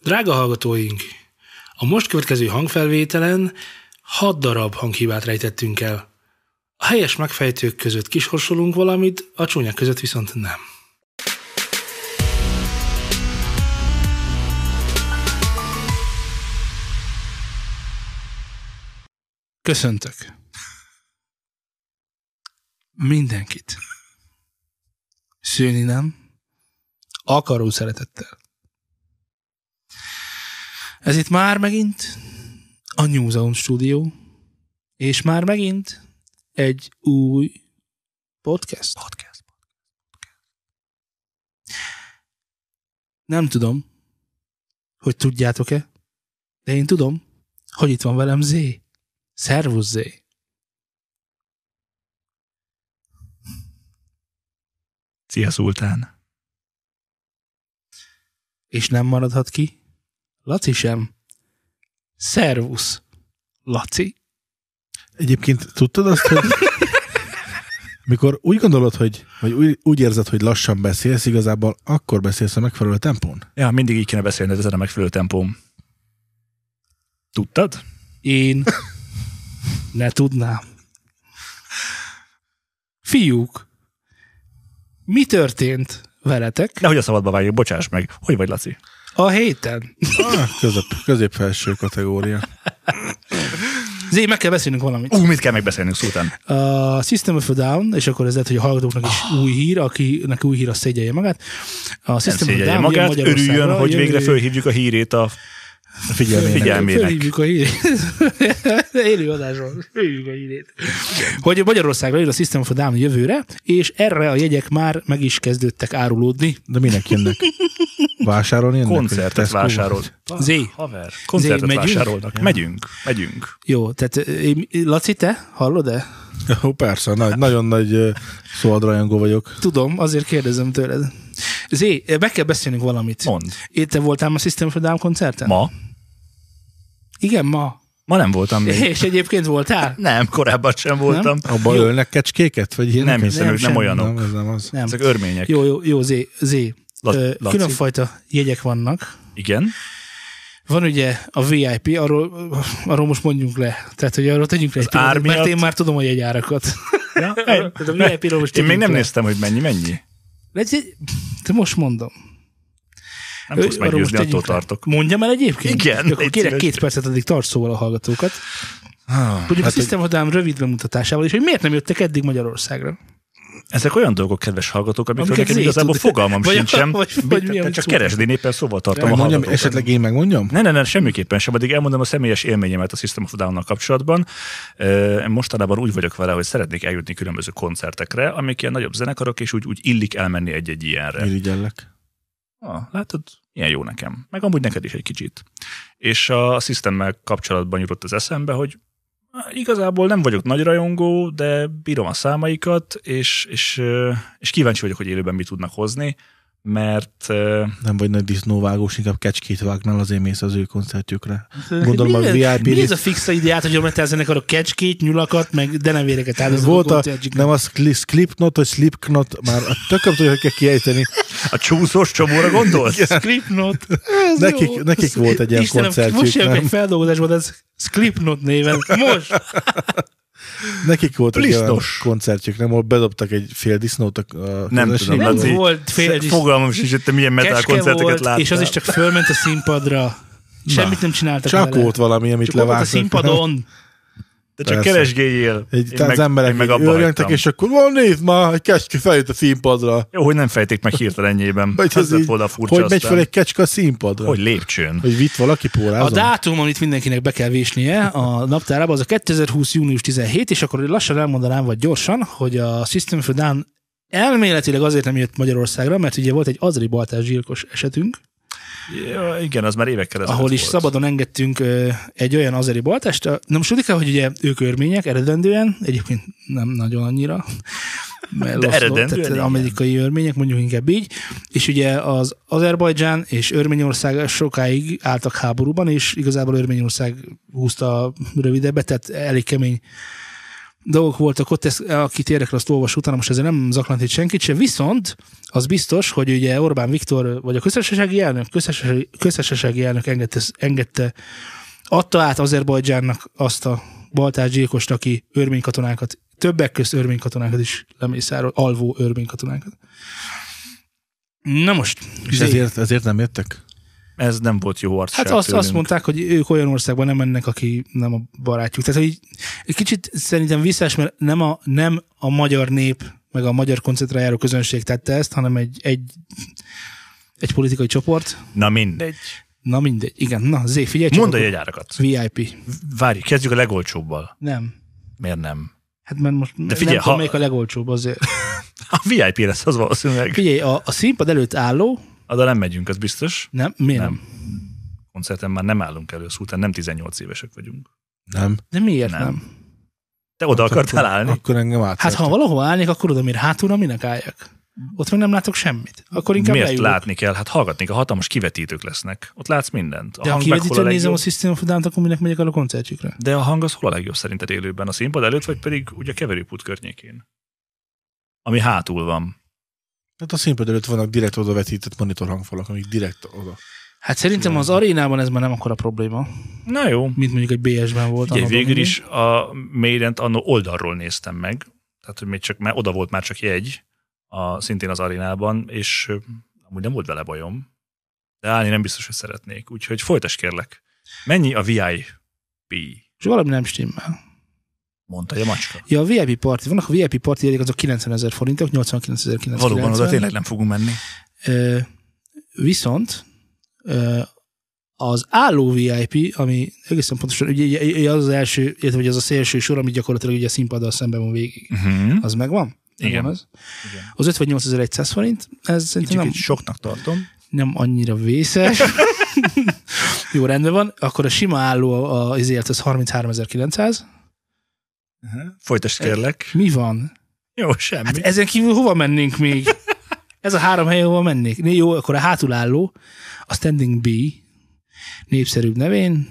Drága hallgatóink, a most következő hangfelvételen hat darab hanghibát rejtettünk el. A helyes megfejtők között kisorsolunk valamit, a csúnyák között viszont nem. Köszöntök. Mindenkit. Szőni nem. Akaró szeretettel. Ez itt már megint a New Zone Studio, és már megint egy új podcast. Podcast. Nem tudom, hogy tudjátok-e, de én tudom, hogy itt van velem Zé. Szervusz Zé. Szia, Szultán. És nem maradhat ki Laci sem. Szervusz, Laci. Egyébként tudtad azt, hogy mikor úgy gondolod, hogy, vagy úgy, úgy érzed, hogy lassan beszélsz, igazából akkor beszélsz a megfelelő tempón? Ja, mindig így kéne beszélni, ezen a megfelelő tempóm. Tudtad? Én ne tudnám. Fiúk, mi történt veletek Nehogy a szabadba vágjuk, bocsáss meg. Hogy vagy, Laci? A héten? Ah, közép, középfelső kategória. Zé, meg kell beszélnünk valamit. Ú, mit kell megbeszélnünk, Szultán? A System of a Down, és akkor ez lehet, hogy a hallgatóknak is új hír, akinek új hír, az szégyelje magát. A Nem System of a Down magát, örüljön, hogy végre fölhívjuk a hírét a Figyelmének. Figyelmének. Fölhívjuk a hírét. Élő adásban. Fölhívjuk a hírét. Hogy Magyarországra jön a System of a Down jövőre, és erre a jegyek már meg is kezdődtek árulódni. De minek jönnek? Vásárolni jönnek? koncertet vásárol. Zé, Haver. Koncertet megyünk? vásárolnak. Megyünk, megyünk. jó, tehát én- Laci, te hallod-e? Jó, persze, nagy, nagyon nagy uh, szóadrajongó vagyok. Tudom, azért kérdezem tőled. Zé, be kell beszélnünk valamit. Mond. Én te voltál a System of a Down koncerten? Ma? Igen, ma. Ma nem voltam még. És egyébként voltál? Nem, korábban sem voltam. Abban Jó. ölnek kecskéket? Vagy ilyen? Nem hiszem, Nem, ők nem olyanok. Nem, ez nem az. Nem. Ezek örmények. Jó, jó, jó, Zé, Zé. La- Ö, Laci? Különfajta jegyek vannak. Igen. Van ugye a VIP, arról, arról most mondjunk le. Tehát, hogy arról tegyünk le egy pillanatot, mert én már tudom a jegyárakat. Ja, Tehát a VIP-ről most Én még nem le. néztem, hogy mennyi, mennyi. Te most mondom. Nem fogsz meggyőzni, attól tegyünk le. tartok. Mondjam el egyébként? Igen, Akkor kérek szíves. két percet, addig tarts szóval a hallgatókat. Ah, Tudjuk hát, a System a Down rövid bemutatásával, és hogy miért nem jöttek eddig Magyarországra. Ezek olyan dolgok, kedves hallgatók, amikről Amiket nekem igazából tud. fogalmam Vagy- sincsen. vagy- Mit- vagy mi, csak én éppen szóval tartom a megmondjam, hallgatókat. esetleg én megmondjam? Ne, ne, ne, semmiképpen sem, addig elmondom a személyes élményemet a System of a Down-nal kapcsolatban. Mostanában úgy vagyok vele, hogy szeretnék eljutni különböző koncertekre, amik ilyen nagyobb zenekarok, és úgy, úgy illik elmenni egy-egy ilyenre. Irigyellek. Ah, látod, ilyen jó nekem. Meg amúgy neked is egy kicsit. És a Systemmel kapcsolatban jutott az eszembe, hogy igazából nem vagyok nagy rajongó, de bírom a számaikat, és, és, és kíváncsi vagyok, hogy élőben mit tudnak hozni, mert Nem vagy nagy disznóvágós, inkább kecskét vágnál, azért mész az ő koncertjükre. Gondolom a mi, ez- VIP mi ez a fixa ideát, hogy a metal zenekarok kecskét, nyulakat, meg denevéreket áldoznak Volt a, nem Skli- Slipknot, vagy Slipknot, már a tököm tudja, hogy kell kiejteni. a csúszós csomóra gondolsz? Slipknot. Ez Nekik- jó. nekik volt egy ilyen Istenem, koncertjük, Most nem? egy feldolgozásban, ez Slipknot néven. Most. Nekik volt egy koncertjük, nem, ahol bedobtak egy fél disznót a Nem tudom, Nem Laci. volt fél is. Fogalmam sincs, hogy te milyen metal Kecske koncerteket volt, láttál. és az is csak fölment a színpadra. Semmit nem csináltak Csak vele. volt valami, amit Csak ott volt a színpadon. De csak Persze. keresgéljél. Egy, Én az meg- emberek én meg abba és akkor van, nézd már, egy kecske feljött a színpadra. Jó, hogy nem fejtik meg hirtelenjében. Vagy Ez így, volna furcsa hogy megy aztán. fel egy kecske a színpadra? Hogy lépcsőn. Hogy vitt valaki A pórázon? dátum, amit mindenkinek be kell vésnie a naptárába, az a 2020. június 17, és akkor lassan elmondanám, vagy gyorsan, hogy a System a Down elméletileg azért nem jött Magyarországra, mert ugye volt egy Azri Baltás gyilkos esetünk, Ja, igen, az már évekkel ezelőtt ahol is volt. szabadon engedtünk egy olyan azeri baltást. Na most el, hogy ugye ők örmények eredendően, egyébként nem nagyon annyira, mert De eredendően tehát igen. amerikai örmények, mondjuk inkább így, és ugye az Azerbajdzsán és Örményország sokáig álltak háborúban, és igazából Örményország húzta rövidebbet, tehát elég kemény dolgok voltak ott, ezt, akit érdekel, azt olvas utána, most ezzel nem zaklant itt senkit sem, viszont az biztos, hogy ugye Orbán Viktor, vagy a köztársasági elnök, köztársasági, köztársasági elnök engedte, engedte, adta át Azerbajdzsánnak azt a baltásgyilkost, aki örménykatonákat, többek közt örménykatonákat is lemészárol, alvó örménykatonákat. Na most. És Zé- ezért, ezért nem jöttek? Ez nem volt jó arc. Hát azt, azt mondták, hogy ők olyan országban nem mennek, aki nem a barátjuk. Tehát, hogy egy kicsit szerintem visszás, mert nem a, nem a magyar nép, meg a magyar koncentrál járó közönség tette ezt, hanem egy, egy, egy politikai csoport. Na mindegy. Na mindegy. Igen, na Zé, figyelj csak. Mondd a jegyárakat. VIP. Várj, kezdjük a legolcsóbbal. Nem. Miért nem? Hát mert most figyelj, nem ha- tudom, melyik a legolcsóbb azért. A VIP lesz az valószínűleg. Figyelj, a, a színpad előtt álló, Oda nem megyünk, az biztos. nem, miért nem? Nem. Koncerten már nem állunk elő, után nem 18 évesek vagyunk. Nem. De miért nem? Nem. Te oda akartál akkor, állni? Akkor engem át. Hát ha valahol állnék, akkor oda miért hátulra minek álljak? Ott meg nem látok semmit. Akkor inkább Miért leülök. látni kell? Hát hallgatni kell, hatalmas kivetítők lesznek. Ott látsz mindent. A De ha a kivetítőn nézem a. System of Down-t, akkor minek megyek el a koncertjükre? De a hang az hol a legjobb szerinted élőben? A színpad előtt, vagy pedig ugye a keverőpút környékén? Ami hátul van. Hát a színpad előtt vannak direkt oda vetített monitor hangfalak, amik direkt oda. Hát szerintem az arénában ez már nem akkora probléma, Na jó. mint mondjuk egy BS-ben volt. Ugye végül is a Maident annó oldalról néztem meg, tehát hogy még csak, mert oda volt már csak jegy, a, szintén az arénában, és amúgy nem volt vele bajom, de állni nem biztos, hogy szeretnék. Úgyhogy folytas kérlek. Mennyi a VIP? És valami nem stimmel. Mondta a macska. Ja, a VIP party, vannak a VIP party jegyek, azok 90 ezer forintok, 89 ezer Valóban oda tényleg nem fogunk menni. Ö, viszont ö, az álló VIP, ami egészen pontosan, ugye ugye az az első, illetve hogy az a szélső sor, ami gyakorlatilag ugye a színpaddal szemben van végig. Uh-huh. Az megvan? Igen. Megvan az? Igen. Az 58.100 forint, ez szerintem nem, soknak tartom. nem annyira vészes. Jó, rendben van. Akkor a sima álló a- azért az 33.900. Uh-huh. Folytasd kérlek. Mi van? Jó, semmi. Hát ezen kívül hova mennénk még? Ez a három hely, hova mennék. Né, Jó, akkor a hátulálló, a Standing B, népszerűbb nevén,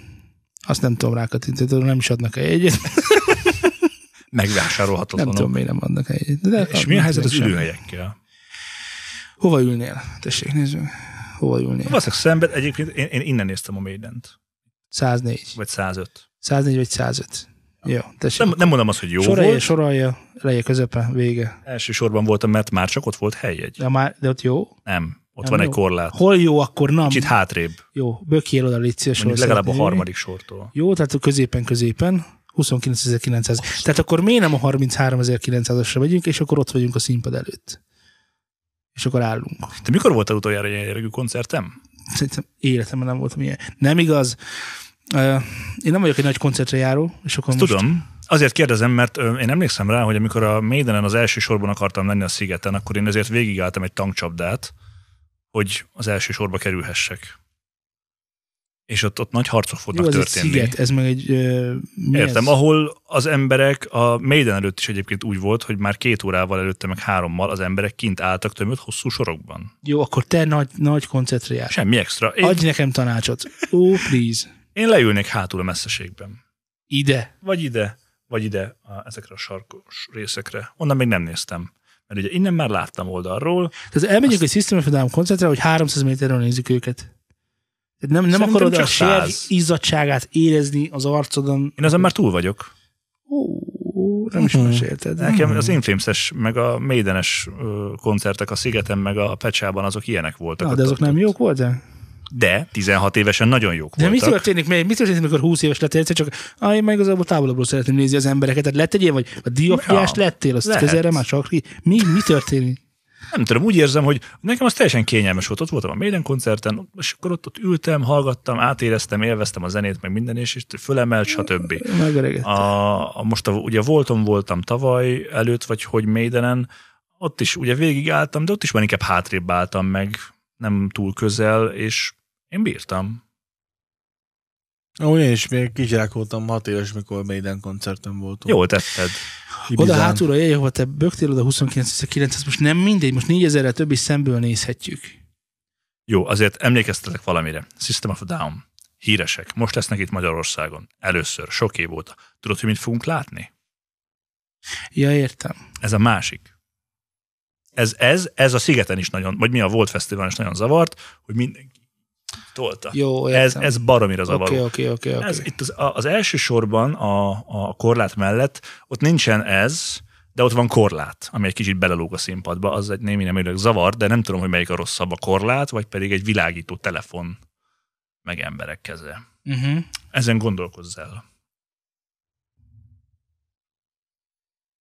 azt nem tudom rákattintani, nem is adnak egy egyet. Nem Megvásárolhatatlanok. tudom, miért nem adnak egy egyet. De És mi a helyzet az ülőhelyekkel? Hova ülnél? Tessék, nézzük. Hova ülnél? Valószínűleg szemben, egyébként én, én innen néztem a Maident. 104. Vagy 105. 104 vagy 105. Jó, tessék. Nem, nem mondom azt, hogy jó sorolja, volt. sorolja, eleje, közepe, vége. Elsősorban voltam, mert már csak ott volt helyjegy. De, már, de ott jó. Nem, ott Nem van jó. egy korlát. Hol jó, akkor nem. Kicsit hátrébb. Jó, bökjél oda, légy szíves. Legalább a harmadik sortól. Jó, tehát a középen, középen. 29.900. Tehát akkor miért nem a 33.900-asra megyünk, és akkor ott vagyunk a színpad előtt. És akkor állunk. Te mikor voltál utoljára ilyen jellegű koncertem? Szerintem életemben nem voltam ilyen. Nem igaz. Én nem vagyok egy nagy koncertre járó, és akkor Ezt most... tudom. Azért kérdezem, mert én emlékszem rá, hogy amikor a Maidenen az első sorban akartam lenni a szigeten, akkor én ezért végigálltam egy tankcsapdát, hogy az első sorba kerülhessek. És ott, ott nagy harcok Jó, fognak egy történni. sziget, ez meg egy... Uh, Értem, ez? ahol az emberek, a Maiden előtt is egyébként úgy volt, hogy már két órával előtte, meg hárommal az emberek kint álltak tömött hosszú sorokban. Jó, akkor te nagy, nagy koncertre jársz. Semmi extra. Én, Adj nekem tanácsot. Ó, oh, please. Én leülnék hátul a messzeségben. Ide. Vagy ide, vagy ide a, ezekre a sarkos részekre. Onnan még nem néztem. Mert ugye innen már láttam oldalról. Tehát elmegyünk egy System of Down koncertre, hogy 300 méterről nézzük őket. Tehát nem, nem akarod a csak sér 100. izzadságát érezni az arcodon. Én azon már túl vagyok. Ó, nem is Mhm. mesélted. Nekem az Inflames-es, meg a Maidenes koncertek a Szigeten, meg a Pecsában azok ilyenek voltak. Na, de azok nem jók voltak? De 16 évesen nagyon jók De mi voltak. történik, mi, mi történik, amikor 20 éves lettél, egyszer csak ah, én meg igazából távolabbról szeretném nézni az embereket. Tehát lett egy ilyen, vagy a diókfiás Ja, lettél, azt lehet. közelre már csak mi, mi történik? Nem tudom, úgy érzem, hogy nekem az teljesen kényelmes volt. Ott voltam a Maiden koncerten, és akkor ott, ott ültem, hallgattam, átéreztem, élveztem a zenét, meg minden, és, és fölemelt, stb. A, a, most a, ugye voltam, voltam tavaly előtt, vagy hogy Maidenen, ott is ugye végigálltam, de ott is már inkább hátrébb álltam meg, nem túl közel, és bírtam. Ó, én is még kizsákoltam hat éves, mikor Maiden koncerten voltunk. Jól tetted. Oda Ibizán. hátulra jöjj, ahol te bögtél oda 29 most nem mindegy, most 4000-rel több is szemből nézhetjük. Jó, azért emlékeztetek valamire. System of a Down. Híresek. Most lesznek itt Magyarországon. Először, sok év óta. Tudod, hogy mit fogunk látni? Ja, értem. Ez a másik. Ez, ez, ez a szigeten is nagyon, vagy mi a Volt Fesztivál is nagyon zavart, hogy mindenki tolta. Jó, ez, értem. ez baromira zavaró. Oké, oké, oké, oké. Ez itt az, az első sorban a, a korlát mellett, ott nincsen ez, de ott van korlát, ami egy kicsit belelóg a színpadba, az egy némi nem zavar, de nem tudom, hogy melyik a rosszabb, a korlát, vagy pedig egy világító telefon, meg emberek keze. Uh-huh. Ezen gondolkozz el.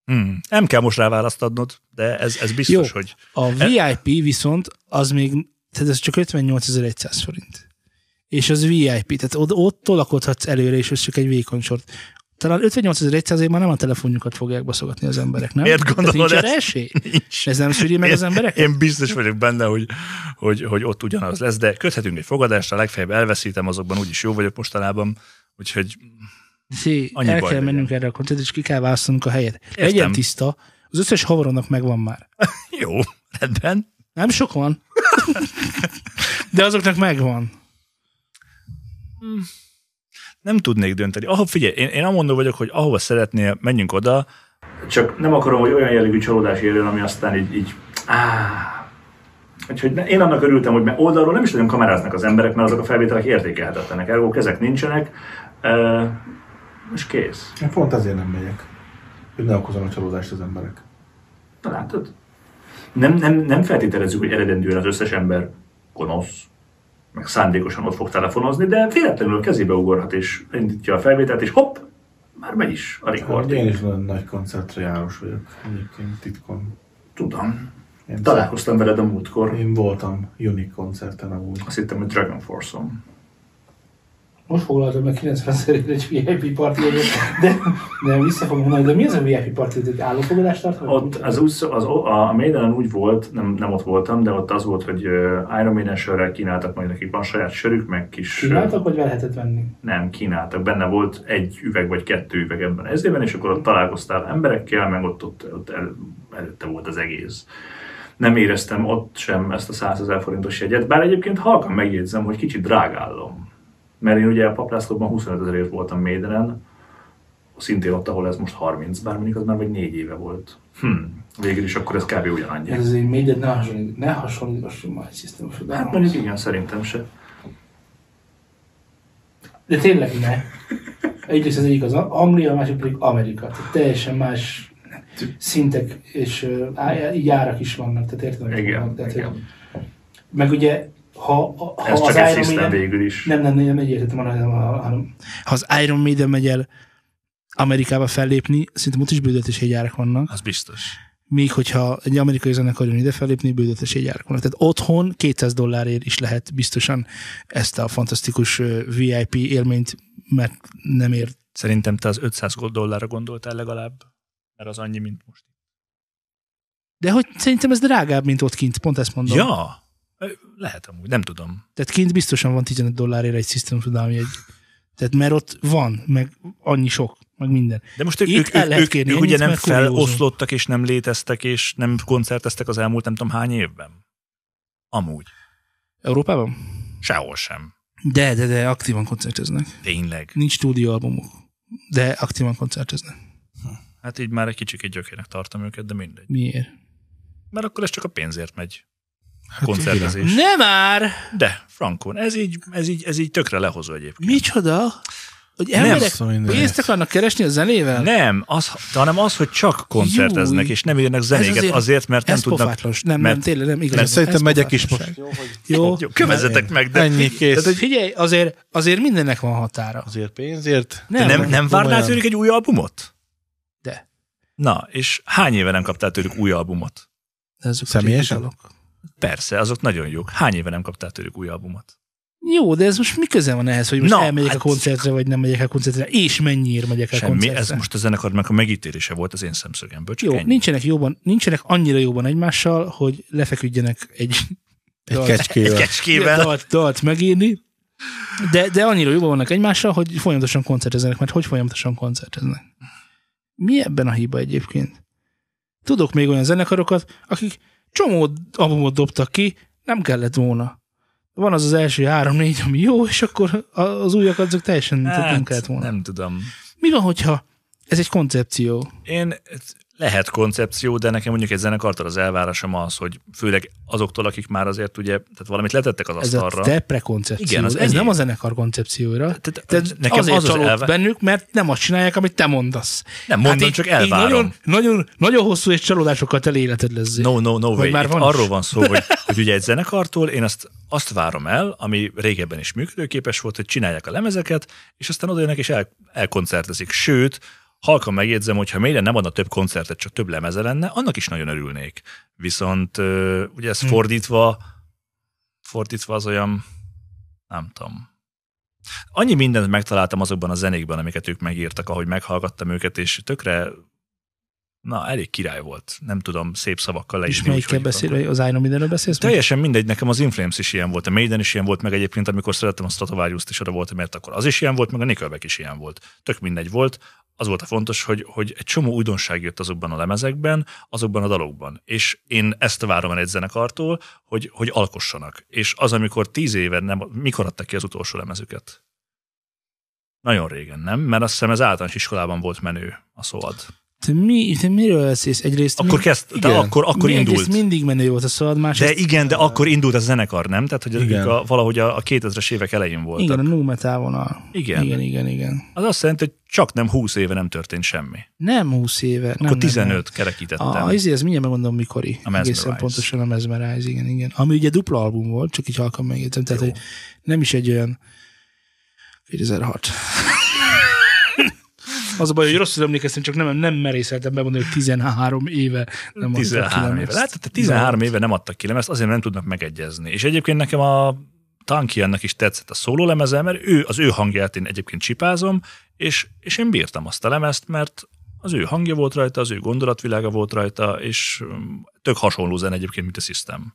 Hmm. Nem kell most rá választ adnod, de ez, ez biztos, Jó. hogy A VIP viszont az még, tehát ez csak 58.100 forint. És az VIP, tehát ott, ott tolakodhatsz előre, és ez csak egy vékony sort. Talán 58.100 már nem a telefonjukat fogják baszogatni az emberek, nem? Miért Tehát gondolod nincs ezt? esély? nincs. Ez nem szűri meg az embereket? Én biztos vagyok benne, hogy, hogy, hogy ott ugyanaz lesz, de köthetünk egy fogadást, a legfeljebb elveszítem, azokban úgyis jó vagyok mostanában, úgyhogy Szé, Annyi el kell legyen. mennünk erre a koncertre, és ki kell választanunk a helyet. Legyen tiszta, az összes havaronak megvan már. jó, rendben. Nem sok van, de azoknak megvan. Nem tudnék dönteni. Ahol, figyelj, én, én amondó vagyok, hogy ahova szeretnél, menjünk oda. Csak nem akarom, hogy olyan jellegű csalódás érjen, ami aztán így, így áh. Úgyhogy ne- én annak örültem, hogy mert oldalról nem is nagyon kameráznak az emberek, mert azok a felvételek értékelhetetlenek. Ergo kezek nincsenek, és kész. Én pont ezért nem megyek. Hogy ne okozom a csalódást az emberek. Na látod? Nem, nem, nem feltételezzük, hogy eredendően az összes ember gonosz, meg szándékosan ott fog telefonozni, de véletlenül a kezébe ugorhat, és indítja a felvételt, és hopp, már megy is a Hogy én is nagyon nagy koncertre járós vagyok. Egyébként titkon. Tudom. Én, Találkoztam veled a múltkor. én voltam Unique koncerten amúgy. Azt hittem, hogy Dragon Force-on. Most foglaltam meg 90 szerint egy VIP parti de, de vissza fogom mondani, de mi az a VIP parti? Egy állófogadást tart? Ott az, úgy, az, a Maidenen úgy volt, nem, nem ott voltam, de ott az volt, hogy Iron Maiden sörrel kínáltak majd nekik, van saját sörük, meg kis... ö, Csináltak, vagy lehetett venni? nem kínáltak. Benne volt egy üveg vagy kettő üveg ebben az évben, és akkor ott találkoztál emberekkel, meg ott, ott, ott el, előtte volt az egész. Nem éreztem ott sem ezt a 100 ezer forintos jegyet, bár egyébként halkan megjegyzem, hogy kicsit drágállom. Mert én ugye a paplászlóban 25 ezerért voltam Médenen, szintén ott, ahol ez most 30, bár mondjuk az már vagy négy éve volt. Hm, végül is akkor ez kb. ugyanannyi. Ez azért de ne hasonlít, ne hasonlítassunk már egy a Hát mondjuk igen, szerintem se. De tényleg ne. Egyrészt az egyik az Anglia, a másik pedig Amerika. Tehát teljesen más szintek és árak is vannak. Tehát érted? Igen, mondok? Tehát, hogy- igen. Meg ugye, ha, ha Ez az csak egy Iron Maiden... végül is. Nem, nem, nem, nem egyértettem, hanem, hanem ha az Iron Maiden megy el Amerikába fellépni, szerintem ott is bődetes jegyárak vannak. Az biztos. Míg hogyha egy amerikai zenekar jön ide fellépni, bődetes jegyárak vannak. Tehát otthon 200 dollárért is lehet biztosan ezt a fantasztikus VIP élményt, mert nem ér. Szerintem te az 500 dollárra gondoltál legalább, mert az annyi, mint most. De hogy szerintem ez drágább, mint ott kint, pont ezt mondom. Ja, lehet amúgy, nem tudom. Tehát kint biztosan van 15 dollárért egy System of Down jegy. Tehát mert ott van, meg annyi sok, meg minden. De most ők, Itt ők, el ők, ők, kérni ők ennyit, ugye nem feloszlottak, és nem léteztek, és nem koncerteztek az elmúlt nem tudom hány évben. Amúgy. Európában? Sehol sem. De, de, de aktívan koncerteznek. Tényleg. Nincs stúdióalbumuk, de aktívan koncerteznek. Hát így már egy kicsit gyökének tartom őket, de mindegy. Miért? Mert akkor ez csak a pénzért megy. Hát koncertezés. Nem már! De, Frankon, ez így, ez így, ez így tökre lehozó egyébként. Micsoda? Hogy Nem, emberek minden. pénzt akarnak keresni a zenével? Nem, az, hanem az, hogy csak koncerteznek, Júj. és nem írnak zenéket azért- azért, mert nem tudnak... pofátlanság. Nem, mert- nem, tényleg nem igaz. Mert szerintem megyek is most. pofátlanság. Jó, Jó, kövezetek meg, de, Ennyi, kész. Tehát, hogy Figyelj, azért, azért mindennek van határa. Azért pénzért. nem, nem, nem várnál tőlük egy új albumot? De. Na, és hány éve nem kaptál tőlük új albumot? de azok Személyesen? dalok. Persze, azok nagyon jók. Hány éve nem kaptál tőlük új albumot? Jó, de ez most mi köze van ehhez, hogy most Na, elmegyek hát- a koncertre, vagy nem megyek a koncertre, és mennyiért megyek el Semmi, koncertre? ez most a zenekarnak a megítélése volt az én szemszögemből. Csak Jó, ennyi. nincsenek, jóban, nincsenek annyira jóban egymással, hogy lefeküdjenek egy, Egy dalt- Egy kecskével. kecskével. dalt, dalt megírni, de, de annyira jóban vannak egymással, hogy folyamatosan koncerteznek, mert hogy folyamatosan koncerteznek? Mi ebben a hiba egyébként? Tudok még olyan zenekarokat, akik csomó albumot dobtak ki, nem kellett volna. Van az az első három-négy, ami jó, és akkor az újak azok teljesen hát, nem kellett volna. Nem tudom. Mi van, hogyha Ez egy koncepció. Én lehet koncepció, de nekem mondjuk egy zenekartól az elvárásom az, hogy főleg azoktól, akik már azért ugye, tehát valamit letettek az Ez a asztalra. te prekoncepció. Igen, az ez enyém. nem a zenekar koncepcióra. Te- te- Te nekem azért az az csalódsz elve- bennük, mert nem azt csinálják, amit te mondasz. Nem mondom, így- csak így elvárom. Nagyon, nagyon, nagyon hosszú és csalódásokkal tele életed lesz. No, no, no way. már van arról is? van szó, hogy, hogy ugye egy zenekartól én azt, azt várom el, ami régebben is működőképes volt, hogy csinálják a lemezeket, és aztán oda jönnek és el, elkoncertezik. Sőt, halkan megjegyzem, hogy ha Maiden nem adna több koncertet, csak több lemeze lenne, annak is nagyon örülnék. Viszont ugye ez Hm. fordítva, fordítva az olyan, nem tudom. Annyi mindent megtaláltam azokban a zenékben, amiket ők megírtak, ahogy meghallgattam őket, és tökre, na, elég király volt. Nem tudom szép szavakkal És leírni. melyikkel úgy, hogy- beszél, az Iron Mindenről beszélsz? most? Teljesen mindegy, nekem az Inflames is ilyen volt, a Maiden is ilyen volt, meg egyébként amikor szerettem a Stratovarius-t is oda volt, mert akkor az is ilyen volt, meg a Nickelback is ilyen volt. Tök mindegy volt. Az volt a fontos, hogy, hogy egy csomó újdonság jött azokban a lemezekben, azokban a dalokban. És én ezt várom el egy zenekartól, hogy, hogy alkossanak. És az, amikor tíz éve nem, mikor adtak ki az utolsó lemezüket? Nagyon régen, nem? Mert azt hiszem ez általános iskolában volt menő a szóad. Te, mi, te miről beszélsz? Egyrészt Akkor kezd, de akkor, akkor mi, indult. Egyrészt mindig menő volt a szabad, De másrészt igen, de akkor indult a zenekar, nem? Tehát, hogy Igen. a, valahogy a, a 2000-es évek elején voltak. igen, a nu metal vonal. Igen. Igen, igen, igen. Az azt jelenti, hogy csak nem 20 éve nem történt semmi. Nem 20 éve. Akkor nem, 15 Nem, kerekítettem. nem. A, azért ez mindjárt megmondom mikori. A Mesmerize. Egészen pontosan a Mesmerize, igen, igen. Ami ugye dupla album volt, csak így halkan megjegyzem. Tehát, Jó. hogy nem is egy olyan 2006. Az a baj, hogy rosszul emlékeztem, csak nem, nem merészeltem bemondani, hogy 13 éve nem adtak ki 13 éve. Látod, te 13 éve nem adtak ki lemezt, azért nem tudnak megegyezni. És egyébként nekem a Tankiannak is tetszett a szólólemeze, mert ő, az ő hangját én egyébként csipázom, és, és én bírtam azt a lemezt, mert az ő hangja volt rajta, az ő gondolatvilága volt rajta, és um, tök hasonló zene egyébként, mint a System.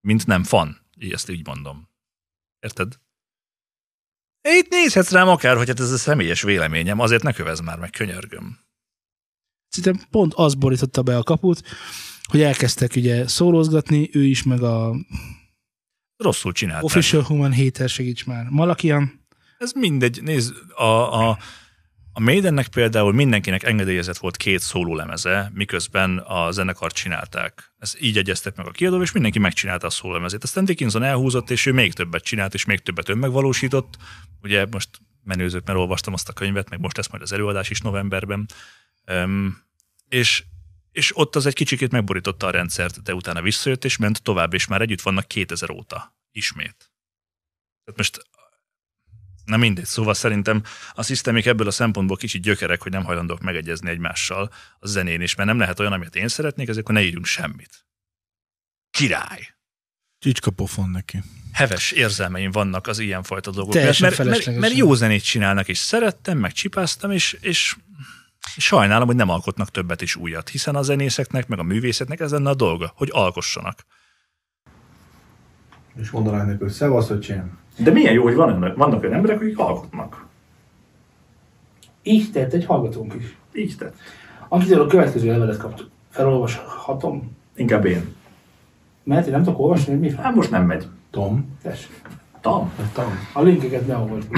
Mint nem fan, így ezt így mondom. Érted? Itt nézhetsz rám akár, hogy hát ez a személyes véleményem, azért ne kövez már meg, könyörgöm. Szerintem pont az borította be a kaput, hogy elkezdtek ugye szólózgatni, ő is, meg a Rosszul csinálták. Official Human Hater segíts már. Malakian, Ez mindegy, nézd, a, a, a Maidennek például mindenkinek engedélyezett volt két szólólemeze, miközben a zenekart csinálták. Ezt így egyeztek meg a kiadó, és mindenki megcsinálta a szólólemezét. Aztán Dickinson elhúzott, és ő még többet csinált, és még többet önmegvalósított. Ugye most menőzök, mert olvastam azt a könyvet, meg most lesz majd az előadás is novemberben. Um, és, és ott az egy kicsikét megborította a rendszert, de utána visszajött, és ment tovább, és már együtt vannak 2000 óta. Ismét. Tehát most Na mindegy, szóval szerintem a szisztémik ebből a szempontból kicsit gyökerek, hogy nem hajlandók megegyezni egymással a zenén is, mert nem lehet olyan, amit én szeretnék, ezért akkor ne írjunk semmit. Király! Csicska pofon neki. Heves érzelmeim vannak az ilyenfajta dolgok. Mert, mert, mert, mert jó zenét csinálnak, és szerettem, meg csipáztam, és, és sajnálom, hogy nem alkotnak többet is újat, hiszen a zenészeknek, meg a művészetnek ez lenne a dolga, hogy alkossanak. És mondanák hogy szevasz, öcsém. De milyen jó, hogy van, vannak olyan emberek, akik alkotnak. így tett egy hallgatónk is. Így tett. Akitől a következő levelet kaptuk. Felolvashatom? Inkább én. Mert én nem tudok olvasni, hogy mi van. Hát most nem megy. Tom. Tessék. Tam. Vagy Tom. A linkeket ne olvasd.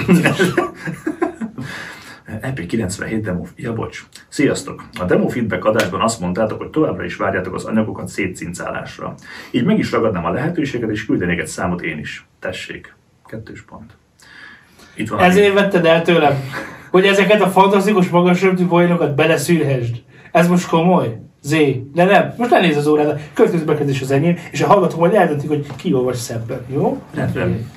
Epic 97 demo. Ja, bocs. Sziasztok! A demo feedback adásban azt mondtátok, hogy továbbra is várjátok az anyagokat szétcincálásra. Így meg is ragadnám a lehetőséget, és küldenék egy számot én is. Tessék. Kettős pont. Itt van Ezért vetted el tőlem, hogy ezeket a fantasztikus magas röptű poénokat beleszűrhesd. Ez most komoly? Zé, de nem, most ne nézz az órára, következő bekezdés az enyém, és a hallgatók majd eldöntik, hogy ki olvas szebben, jó? Rendben.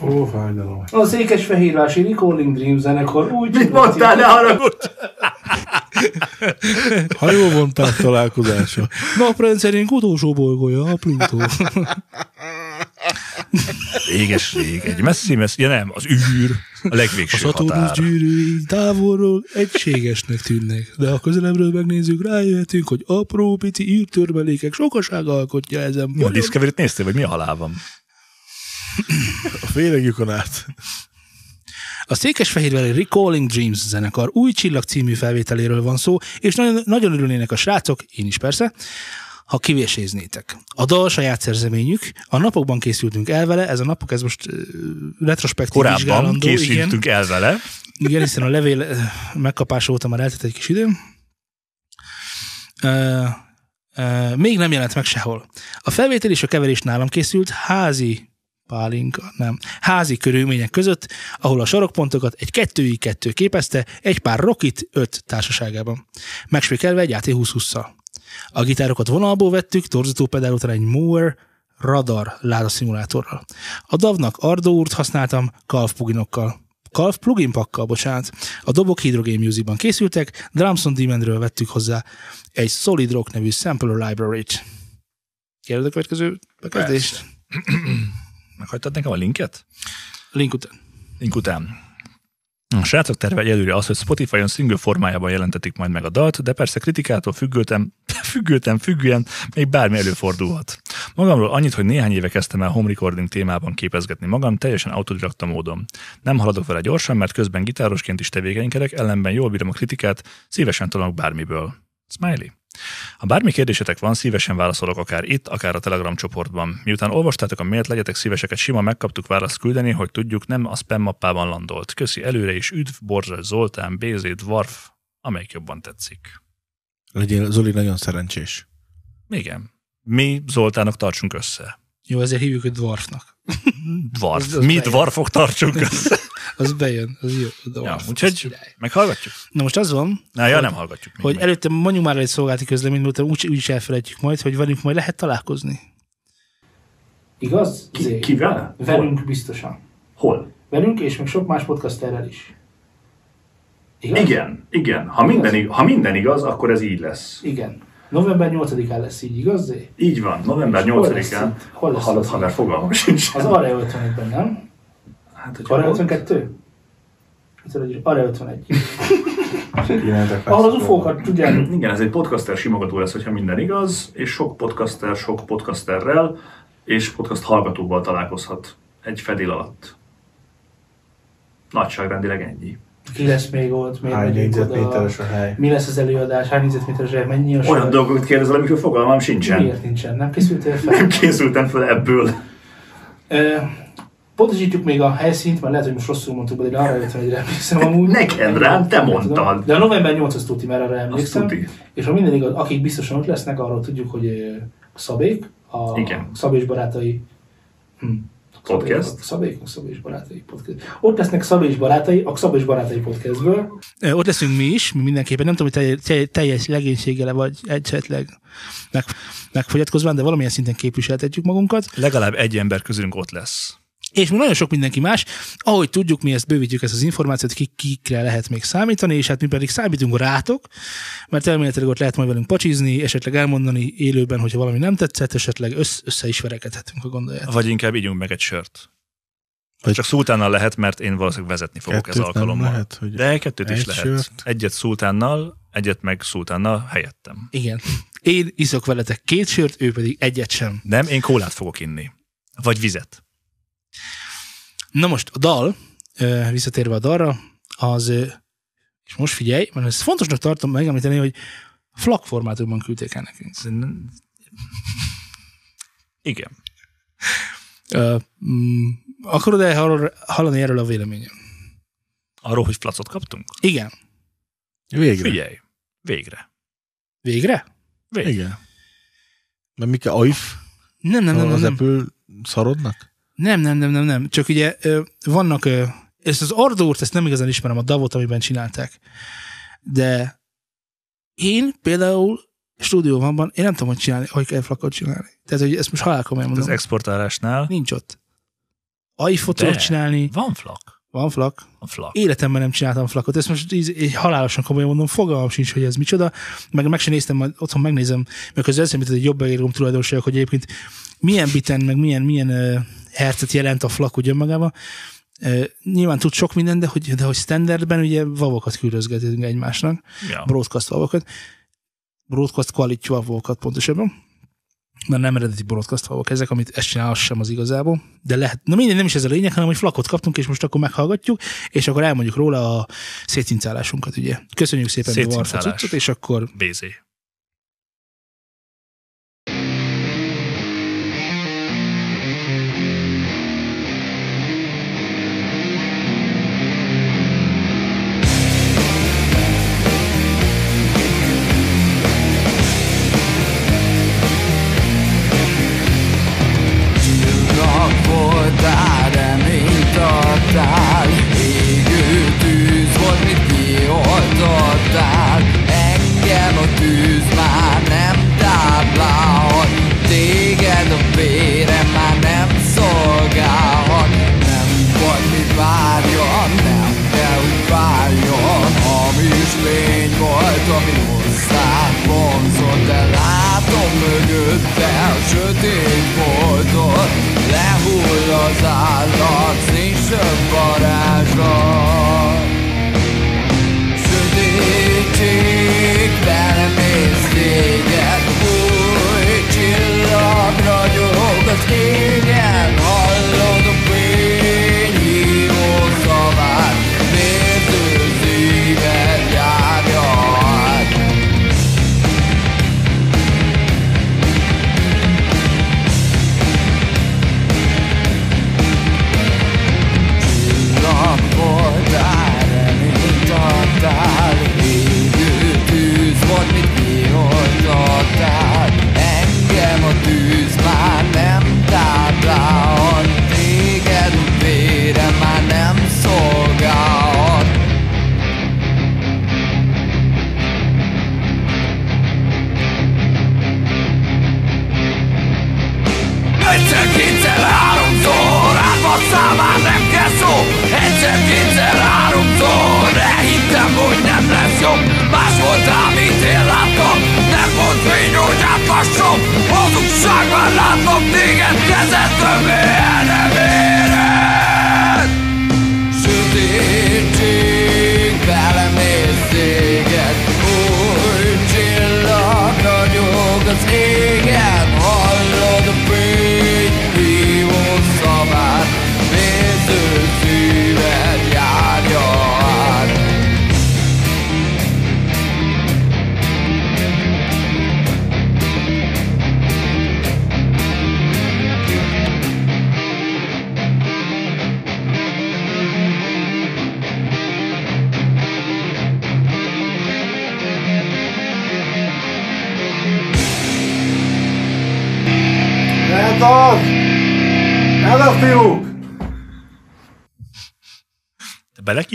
Ó, fájdalom. A Székesfehérvási Recalling Dream zenekar úgy Mit mondtál, ne haragudj! Hajóvontás találkozása. Naprendszerünk utolsó bolygója, a Plutó. Réges rég, egy messzi, messzi, ja nem, az űr, a A legvégső Szaturnusz határ. gyűrűi távolról egységesnek tűnnek, de ha közelebbről megnézzük, rájöhetünk, hogy apró pici űrtörmelékek sokasága alkotja ezen. Mi a Discovery-t néztél, vagy mi a halál van? A féregjükön át. A Székesfehérvári Recalling Dreams zenekar új csillag című felvételéről van szó, és nagyon, nagyon örülnének a srácok, én is persze, ha kivéséznétek. A dal saját szerzeményük, a napokban készültünk el vele, ez a napok, ez most retrospektív Korábban készültünk el vele. Igen, hiszen a levél megkapása óta már eltett egy kis idő. Még nem jelent meg sehol. A felvétel és a keverés nálam készült házi pálinka, nem, házi körülmények között, ahol a sarokpontokat egy 2 kettő képezte, egy pár Rockit 5 társaságában. Megspékelve egy AT20-20-szal. A gitárokat vonalból vettük, torzítópedál után egy Moore radar ládaszimulátorral. A DAV-nak Ardo úrt használtam Calf pluginokkal. Calf plugin pakkal, bocsánat. A dobok Hydrogen Musicban készültek, Drums on Demandről vettük hozzá egy Solid Rock nevű sampler library-t. Kérdez a következő bekezdést? Meghagytad nekem a linket? Link után. Link után. A srácok terve egyelőre az, hogy Spotify-on single formájában jelentetik majd meg a dalt, de persze kritikától függőtem, függőtem, függően még bármi előfordulhat. Magamról annyit, hogy néhány éve kezdtem el home recording témában képezgetni magam, teljesen autodidakta módon. Nem haladok vele gyorsan, mert közben gitárosként is tevékenykedek, ellenben jól bírom a kritikát, szívesen tanulok bármiből. Smiley. Ha bármi kérdésetek van, szívesen válaszolok akár itt, akár a Telegram csoportban. Miután olvastátok a mailt, legyetek szíveseket, sima megkaptuk választ küldeni, hogy tudjuk, nem a spam mappában landolt. Köszi előre is, üdv, Borzsás Zoltán, BZ, Dwarf, amelyik jobban tetszik. Legyél, Zoli, nagyon szerencsés. Igen. Mi Zoltánok tartsunk össze. Jó, ezért hívjuk őt dwarfnak. Dwarf. Az- az Mi bejön. dwarfok tartsunk össze. Az bejön, az jó. Ja, dwarf, az úgyhogy meghallgatjuk? Na most az van, Na, ja, Hogy- nem hallgatjuk. még hogy meg. előtte mondjuk már egy szolgálati közleményt, miután úgy, úgy is elfelejtjük majd, hogy velünk majd lehet találkozni. Igaz? Zé? kivel? Velünk biztosan. Hol? Velünk, és még sok más podcasterrel is. Igaz? Igen, igen. Ha minden, ig- ha minden igaz, akkor ez így lesz. Igen. November 8-án lesz így, igaz? Így van, november És hol lesz 8-án. itt? Hol lesz Hallott, ha mert fogalmam sincs. Az Area 51-ben, nem? Hát, hogyha Area ott- 52? Mit tudod, Area 51. Kimentek Ahol az ufókat tudják. Igen, ez egy podcaster simogató lesz, hogyha minden igaz, és sok podcaster, sok podcasterrel, és podcast hallgatóval találkozhat egy fedél alatt. Nagyságrendileg ennyi. Ki lesz még ott, miért Hány négyzetméteres a hely? mi lesz az előadás, hány négyzetméteres a hely, mennyi a sor? Olyan dolgokat kérdezel, amikről fogalmam sincsen. Miért nincsen? Nem készültél fel? Nem készültem fel ebből. Ö, Pontosítjuk még a helyszínt, mert lehet, hogy most rosszul mondtuk, de arra jöttem, hogy emlékszem amúgy. Neked rám, te Nem mondtad. tudom. De a november 8 az tuti, mert arra emlékszem. tuti. És ha minden igaz, akik biztosan ott lesznek, arról tudjuk, hogy Szabék, a Igen. Szabé és barátai hm. Podcast. Szabék, a Szabé és barátai podcast. Ott lesznek Szabé és barátai, a Szabé és barátai podcastből. Ö, Ott leszünk mi is, mi mindenképpen. Nem tudom, hogy teljes, teljes- teljes legénységgel vagy esetleg meg, megfogyatkozván, de valamilyen szinten képviseltetjük magunkat. Legalább egy ember közülünk ott lesz. És még nagyon sok mindenki más. Ahogy tudjuk, mi ezt bővítjük ezt az információt, kik, kikre lehet még számítani, és hát mi pedig számítunk rátok, mert elméletileg ott lehet majd velünk pacsizni, esetleg elmondani élőben, hogyha valami nem tetszett, esetleg össz, össze is verekedhetünk, ha gondoljátok. Vagy inkább ígyunk meg egy sört. Vagy- Csak szultánnal lehet, mert én valószínűleg vezetni fogok ez alkalommal. lehet, hogy De kettőt is egy lehet. sört? Egyet szultánnal, egyet meg szultánnal helyettem. Igen. Én iszok veletek két sört, ő pedig egyet sem. Nem, én kólát fogok inni. Vagy vizet. Na most a dal, visszatérve a dalra, az, és most figyelj, mert ezt fontosnak tartom megemlíteni, hogy flak formátumban küldték el nekünk. Igen. Mm, akarod-e hall- hallani erről a véleményem? Arról, hogy flacot kaptunk? Igen. Végre. Figyelj. Végre. Végre? Végre. Igen. Mert mik a AIF? Nem, nem, nem, nem, az nem. Apple szarodnak? Nem, nem, nem, nem, nem. Csak ugye vannak, ezt az Ardort, ezt nem igazán ismerem, a Davot, amiben csinálták. De én például stúdióban, én nem tudom, hogy csinálni, hogy kell flakot csinálni. Tehát, hogy ezt most halálkomolyan Az mondom. exportálásnál Nincs ott. tudok csinálni, van flak. van flak. A flak. Életemben nem csináltam flakot. Ezt most így, így halálosan komolyan mondom, fogalmam sincs, hogy ez micsoda. Meg, meg sem néztem, majd otthon megnézem, mert az eszembe egy jobb egérgom tulajdonság, hogy egyébként milyen biten, meg milyen, milyen hercet jelent a flak ugye magában. Uh, nyilván tud sok minden, de hogy, de hogy standardben ugye vavokat küldözgetünk egymásnak, Ja. broadcast vavokat, broadcast quality vavokat pontosabban, mert nem eredeti broadcast vavok ezek, amit ezt csinál, az sem az igazából, de lehet, na mindegy, nem is ez a lényeg, hanem hogy flakot kaptunk, és most akkor meghallgatjuk, és akkor elmondjuk róla a szétcincálásunkat, ugye. Köszönjük szépen a. Warfa és akkor voltál, reményt adtál Égő tűz volt, mit kioltottál. Látom mögötte a sötét boltot Lehull az állat, nincs több varázslat Sötétség belemész téged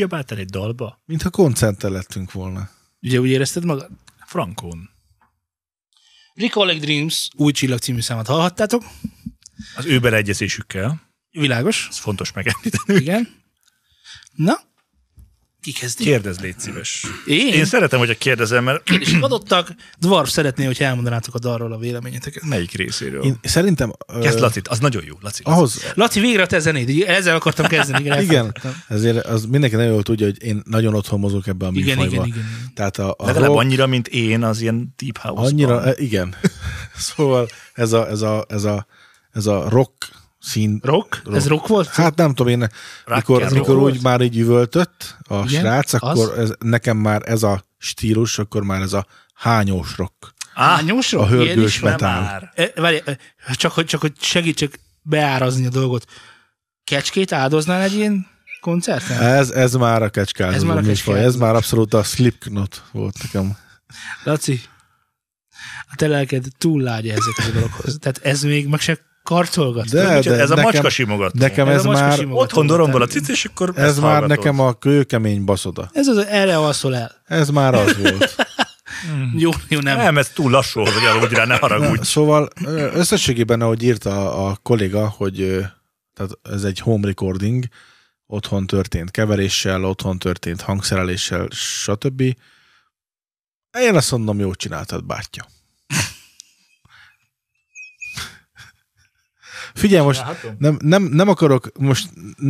belekiabáltál egy dalba? Mintha koncerten lettünk volna. Ugye úgy érezted magad? Frankon. Recollect Dreams új csillag című számát hallhattátok. Az ő beleegyezésükkel. Világos. Ez fontos megemlíteni. Igen. Na, ki kezdi? Kérdezz, légy szíves. Én? Én szeretem, hogy a kérdezem, mert Kérdések adottak. Dwarf szeretné, hogy elmondanátok a dalról a véleményeteket. melyik részéről? Én szerintem... Kezd Lacit, az nagyon jó, Laci. Ahhoz, Laci, végre a te zenéd. Ezzel akartam kezdeni. Igen, igen, ezért az mindenki nagyon jól tudja, hogy én nagyon otthon mozog ebbe a Igen, műfajba. igen, igen. Tehát a, a Legalább rock, annyira, mint én az ilyen deep house annyira, e, igen. szóval ez a, ez a, ez a, ez a rock szín... Rock? Ez rock volt? Hát nem tudom én, mikor, mikor úgy már így üvöltött a Igen, srác, akkor az. ez, nekem már ez a stílus, akkor már ez a hányós rock. Hányos rock? a hörgős metál. már. E, Várj, e, csak hogy, csak hogy segítsek beárazni a dolgot. Kecskét áldoznál egy ilyen koncerten? Ez, ez már a Ez kecskázó már a kecskázó. ez már abszolút a Slipknot volt nekem. Laci, a te lelked túl lágy ezek a dologhoz. Tehát ez még meg se karcolgat. De, Micsoda, ez a nekem- macska simogató. Nekem Ez ez, a már, simogató. Otthon dorongol a cic, és akkor ez már hallgatod. nekem a kőkemény baszoda. Ez az, erre alszol el. Ez már az volt. Jó, jó, nem. Nem, ez túl lassú, hogy aludj rá, ne haragudj. Na, szóval összességében, ahogy írta a kolléga, hogy tehát ez egy home recording, otthon történt keveréssel, otthon történt hangszereléssel, stb. Én azt mondom, jót csináltad, bátyja. Figyelj, most nem, nem, nem akarok most...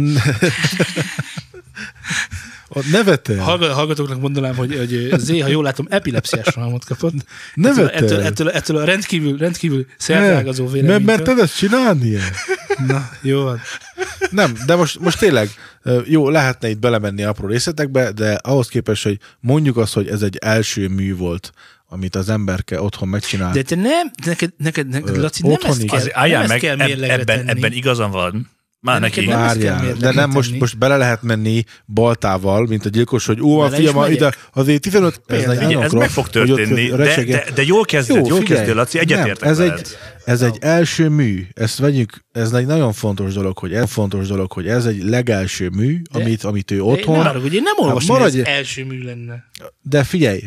Nevetel. Hallga- Hallgatóknak mondanám, hogy, hogy Zé, ha jól látom, epilepsziás rohamot kapott. Ettől, Nevetel. ettől, ettől, ettől a rendkívül, rendkívül szertágazó véleménytől. mert te ezt csinálni Na, jó van. Nem, de most, most tényleg jó, lehetne itt belemenni apró részletekbe, de ahhoz képest, hogy mondjuk azt, hogy ez egy első mű volt, amit az emberke otthon megcsinált. De te nem, neked, neked, neked Laci, nem ezt kell, Az, nem ezt meg, kell mérlegre ebben, tenni. ebben igazam van, Már De neki. Várjál, de nem most, most bele lehet menni baltával, mint a gyilkos, hogy ó, a fiam, ide azért 15, ez, Például. nagyon Igen, ez meg fog történni, de, de, de jól kezded, Jó, jól figyelj, kezdél, Laci, nem, egyetértek ez veled. egy, ez egy első mű, ezt vegyük, ez egy nagyon fontos dolog, hogy ez fontos dolog, hogy ez egy legelső mű, amit, amit ő De otthon, én, nem, hogy én nem olvastam, maradj- hogy ez első mű lenne. de figyelj,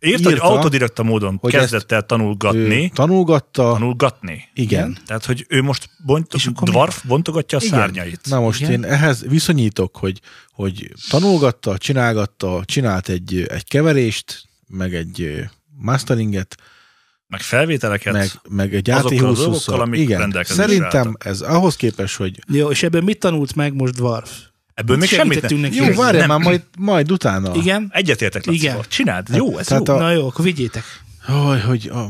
ezt Írta, hogy írta, autodidakta módon hogy kezdett el tanulgatni, tanulgatta, tanulgatni. igen. Tehát, hogy ő most bont, És akkor mi? dwarf bontogatja a Igen. szárnyait. Na most Igen. én ehhez viszonyítok, hogy, hogy tanulgatta, csinálgatta, csinált egy, egy keverést, meg egy masteringet, Meg felvételeket. meg, meg egy azokkal a AT20 dolgokkal, amik Igen, szerintem álltak. ez ahhoz képest, hogy Jó, és ebben mit tanult meg most Dwarf? Ebből még semmit nem. neki. jó, várjál nem. már, majd, majd utána. Igen? Egyetértek, Laci. Igen. Csináld, jó, ez Tehát jó. a- Na jó, akkor vigyétek. Hogy, hogy a...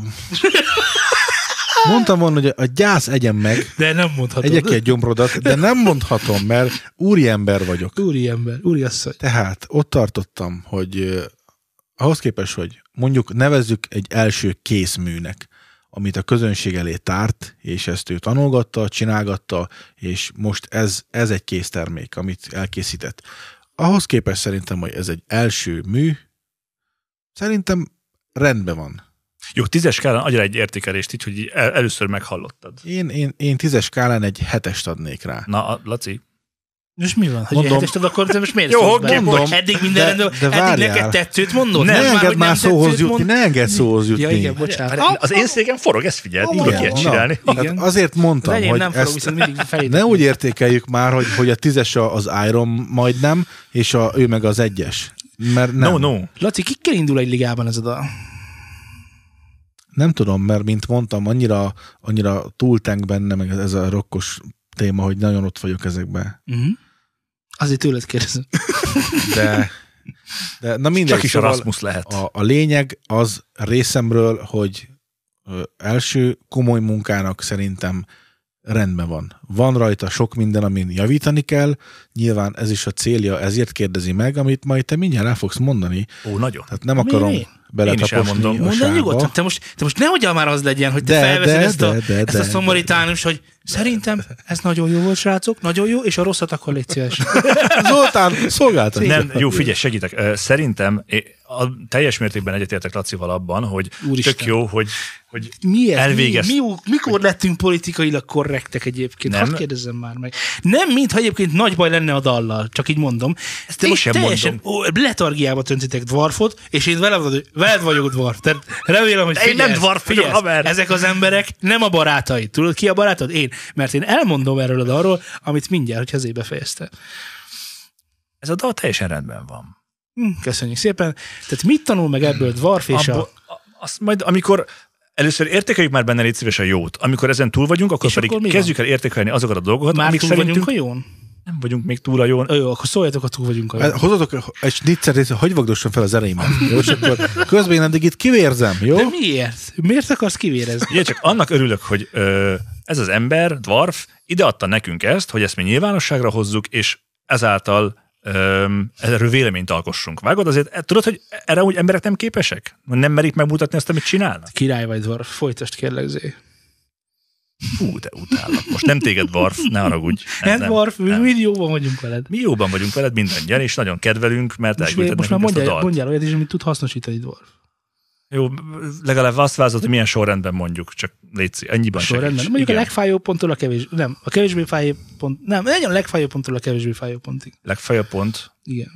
Mondtam volna, hogy a gyász egyen meg, De nem mondhatod. egyek egy gyomrodat, de nem mondhatom, mert úriember vagyok. Úri ember, úri asszony. Tehát ott tartottam, hogy ö, ahhoz képest, hogy mondjuk nevezzük egy első készműnek, amit a közönség elé tárt, és ezt ő tanulgatta, csinálgatta, és most ez, ez egy késztermék, amit elkészített. Ahhoz képest szerintem, hogy ez egy első mű, szerintem rendben van. Jó, tízes skálán adjál egy értékelést így, hogy el, először meghallottad. Én, én, én tízes skálán egy hetest adnék rá. Na, Laci, Most mi van? Hogy Mondom. mondom, hetest akkor most miért Jó, szólsz bele? mondom. Eddig minden De- rendben, de eddig neked tetszőt mondod? Ne Most engedd hogy már szóhoz jutni, mond- ne engedd szóhoz jutni. Ja, igen, bocsánat. az én széken forog, ezt figyeld, tudok Igen, ilyet na, csinálni. tehát Igen. azért mondtam, hogy nem forog, ezt mindig ne úgy értékeljük már, hogy, hogy a tízes a- az Iron majdnem, és a, ő meg az egyes. Mert nem, No, no. Laci, kikkel indul egy ligában ez a dal? nem tudom, mert mint mondtam, annyira, annyira túltenk benne, meg ez a rokkos téma, hogy nagyon ott vagyok ezekben. Uh-huh. Azért tőled kérdezem. De, de na mindegy. Csak is a szóval Rasmus lehet. a, a lényeg az részemről, hogy első komoly munkának szerintem rendben van. Van rajta sok minden, amin javítani kell, nyilván ez is a célja, ezért kérdezi meg, amit majd te mindjárt el fogsz mondani, Ó, nagyon. tehát nem Miért akarom én? Beletaposni elmondom. a Mondd nyugodtan, te most, te most nehogy már az legyen, hogy te De, felveszed de, ezt, a, de, de, ezt a de, szomoritánus, hogy szerintem ez nagyon jó volt, srácok, nagyon jó, és a rosszat akkor légy szíves. Zoltán, szolgáltat. Nem, jó, figyelj, segítek. Szerintem a teljes mértékben egyetértek Lacival abban, hogy Úristen. tök jó, hogy, hogy Miért? Elvégez- Mi, mi, mikor lettünk politikailag korrektek egyébként? Nem. Hadd kérdezzem már meg. Nem, mintha egyébként nagy baj lenne a dallal, csak így mondom. Ezt én sem teljesen ó, letargiába töntitek dwarfot, és én veled, vagy- veled vagyok dwarf. Tehát remélem, hogy De én nem figyelsz, dwarf figyelsz. haver. Ezek az emberek nem a barátaid. Tudod, ki a barátod? Én. Mert én elmondom erről a dalról, amit mindjárt, hogy ezébe fejezte. ez a dal teljesen rendben van. Hm, köszönjük szépen. Tehát mit tanul meg ebből dwarf és Abból, a... Azt majd, amikor először értékeljük már benne légy szíves a jót. Amikor ezen túl vagyunk, akkor És pedig akkor kezdjük el értékelni azokat a dolgokat, Már amik túl szerintünk vagyunk a jón? Nem vagyunk még túl a jón. Ö, Jó, akkor szóljatok, ha túl vagyunk a. Hát Hozatok egy snitzert, hogy vagdossam fel az ereimet. Jó, és akkor közben én eddig itt kivérzem, jó? De miért? Miért akarsz kivérezni? Ugye csak annak örülök, hogy ö, ez az ember, dwarf, ideadta nekünk ezt, hogy ezt mi nyilvánosságra hozzuk, és ezáltal ö, erről véleményt alkossunk. Vágod? Azért e, tudod, hogy erre úgy emberek nem képesek? Nem merik megmutatni azt, amit csinálnak? Király vagy dwarf, folytasd kérlek, Zé. Hú, de utállak. Most nem téged, dwarf, ne haragudj. Nem, nem dwarf, mi nem. mind jóban vagyunk veled. Mi jóban vagyunk veled mindannyian, és nagyon kedvelünk, mert elküldted most már ezt a mondjál, mondjál olyat is, amit tud hasznosítani dwarf. Jó, legalább azt vázolt, hogy milyen sorrendben mondjuk, csak légy ennyiben Sorrendben. segíts. Mondjuk Igen. a legfájóbb ponttól a kevés, nem, a kevésbé fájó pont, nem, legyen a legfájóbb ponttól a kevésbé fájó pontig. Legfeljebb pont, Igen.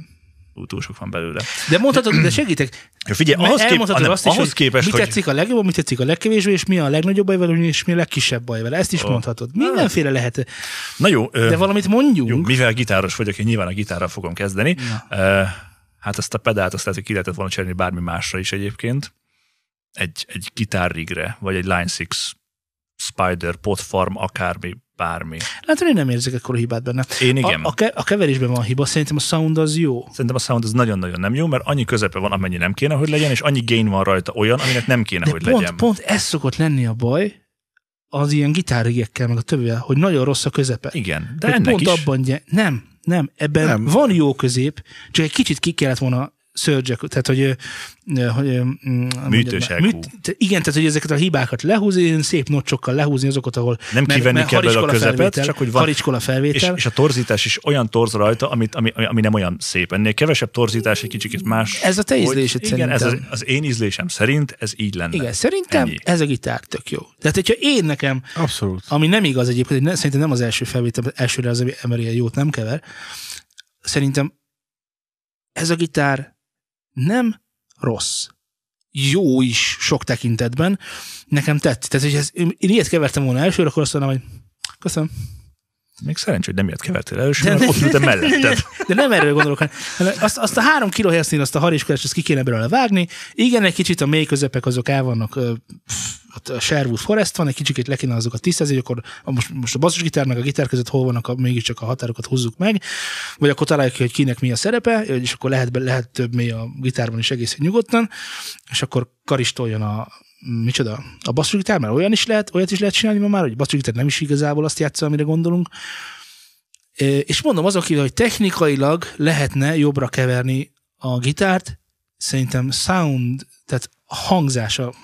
Túl sok van belőle. De mondhatod, de segítek. Ja, figyelj, ahhoz, kép, elmondhatod nem, azt is, ahhoz hogy képest, mi hogy tetszik a legjobban, mi tetszik a legkevésbé, és mi a legnagyobb baj vele, és mi a legkisebb baj vele. Ezt is Ó. mondhatod. Mindenféle lehet. Na jó, De valamit mondjunk. jó, mivel gitáros vagyok, én nyilván a gitárral fogom kezdeni. Na. Uh, hát ezt a pedált azt lehet, hogy ki lehetett volna cserélni bármi másra is egyébként. Egy, egy gitárrigre, vagy egy Line 6 Spider, Potfarm, akármi, bármi. Látod, én nem érzek ekkor hibát benne. Én igen. A, a, ke- a keverésben van hiba, szerintem a sound az jó. Szerintem a sound az nagyon-nagyon nem jó, mert annyi közepe van, amennyi nem kéne, hogy legyen, és annyi gain van rajta olyan, aminek nem kéne, De hogy pont, legyen. pont ez szokott lenni a baj, az ilyen gitárigekkel, meg a többivel, hogy nagyon rossz a közepe. Igen, de Hogy ennek pont is. abban, gy- nem, nem, ebben Nem. nem. van jó közép, csak egy kicsit ki kellett volna szörgyek, tehát hogy, hogy Műtős te- igen, tehát hogy ezeket a hibákat lehúzni, ilyen szép nocsokkal lehúzni azokat, ahol Nem kivenni kell belőle a közepet, felvétel, csak hogy van- haricskol a És, felvétel. és a torzítás is olyan torz rajta, amit, ami, ami nem olyan szép. Ennél kevesebb torzítás, egy kicsit más. Ez a te hogy- ízlésed Igen, ez az, szerintem. az én ízlésem szerint ez így lenne. Igen, szerintem Ennyi. ez a gitár tök jó. Tehát, hogyha én nekem, Abszolút. ami nem igaz egyébként, hogy ne, szerintem nem az első felvétel, elsőre az ember ilyen jót nem kever, szerintem ez a gitár nem rossz. Jó is sok tekintetben. Nekem tett. Tehát, hogy ez, én ilyet kevertem volna elsőre, akkor azt mondanám, hogy köszönöm. Még szerencsé, hogy nem ilyet kevertél először, mert ott ültem melletted. De nem erről gondolok, hanem- azt, azt a három kilohertznél, azt a hariskolást, azt ki kéne belőle vágni. Igen, egy kicsit a mély közepek azok el vannak, ott a Sherwood Forest van, egy kicsit le kéne azokat tisztázni, akkor a- most, most a basszusgitár meg a gitár között hol vannak, a, mégiscsak a határokat húzzuk meg, vagy akkor találjuk ki, hogy kinek mi a szerepe, és akkor lehet, lehet több mély a gitárban is egészen nyugodtan, és akkor karistoljon a micsoda, a basszusgitár, mert olyan is lehet, olyat is lehet csinálni ma már, hogy basszusgitár nem is igazából azt játsza, amire gondolunk, És mondom azok hogy technikailag lehetne jobbra keverni a gitárt, szerintem sound, tehát a hangzása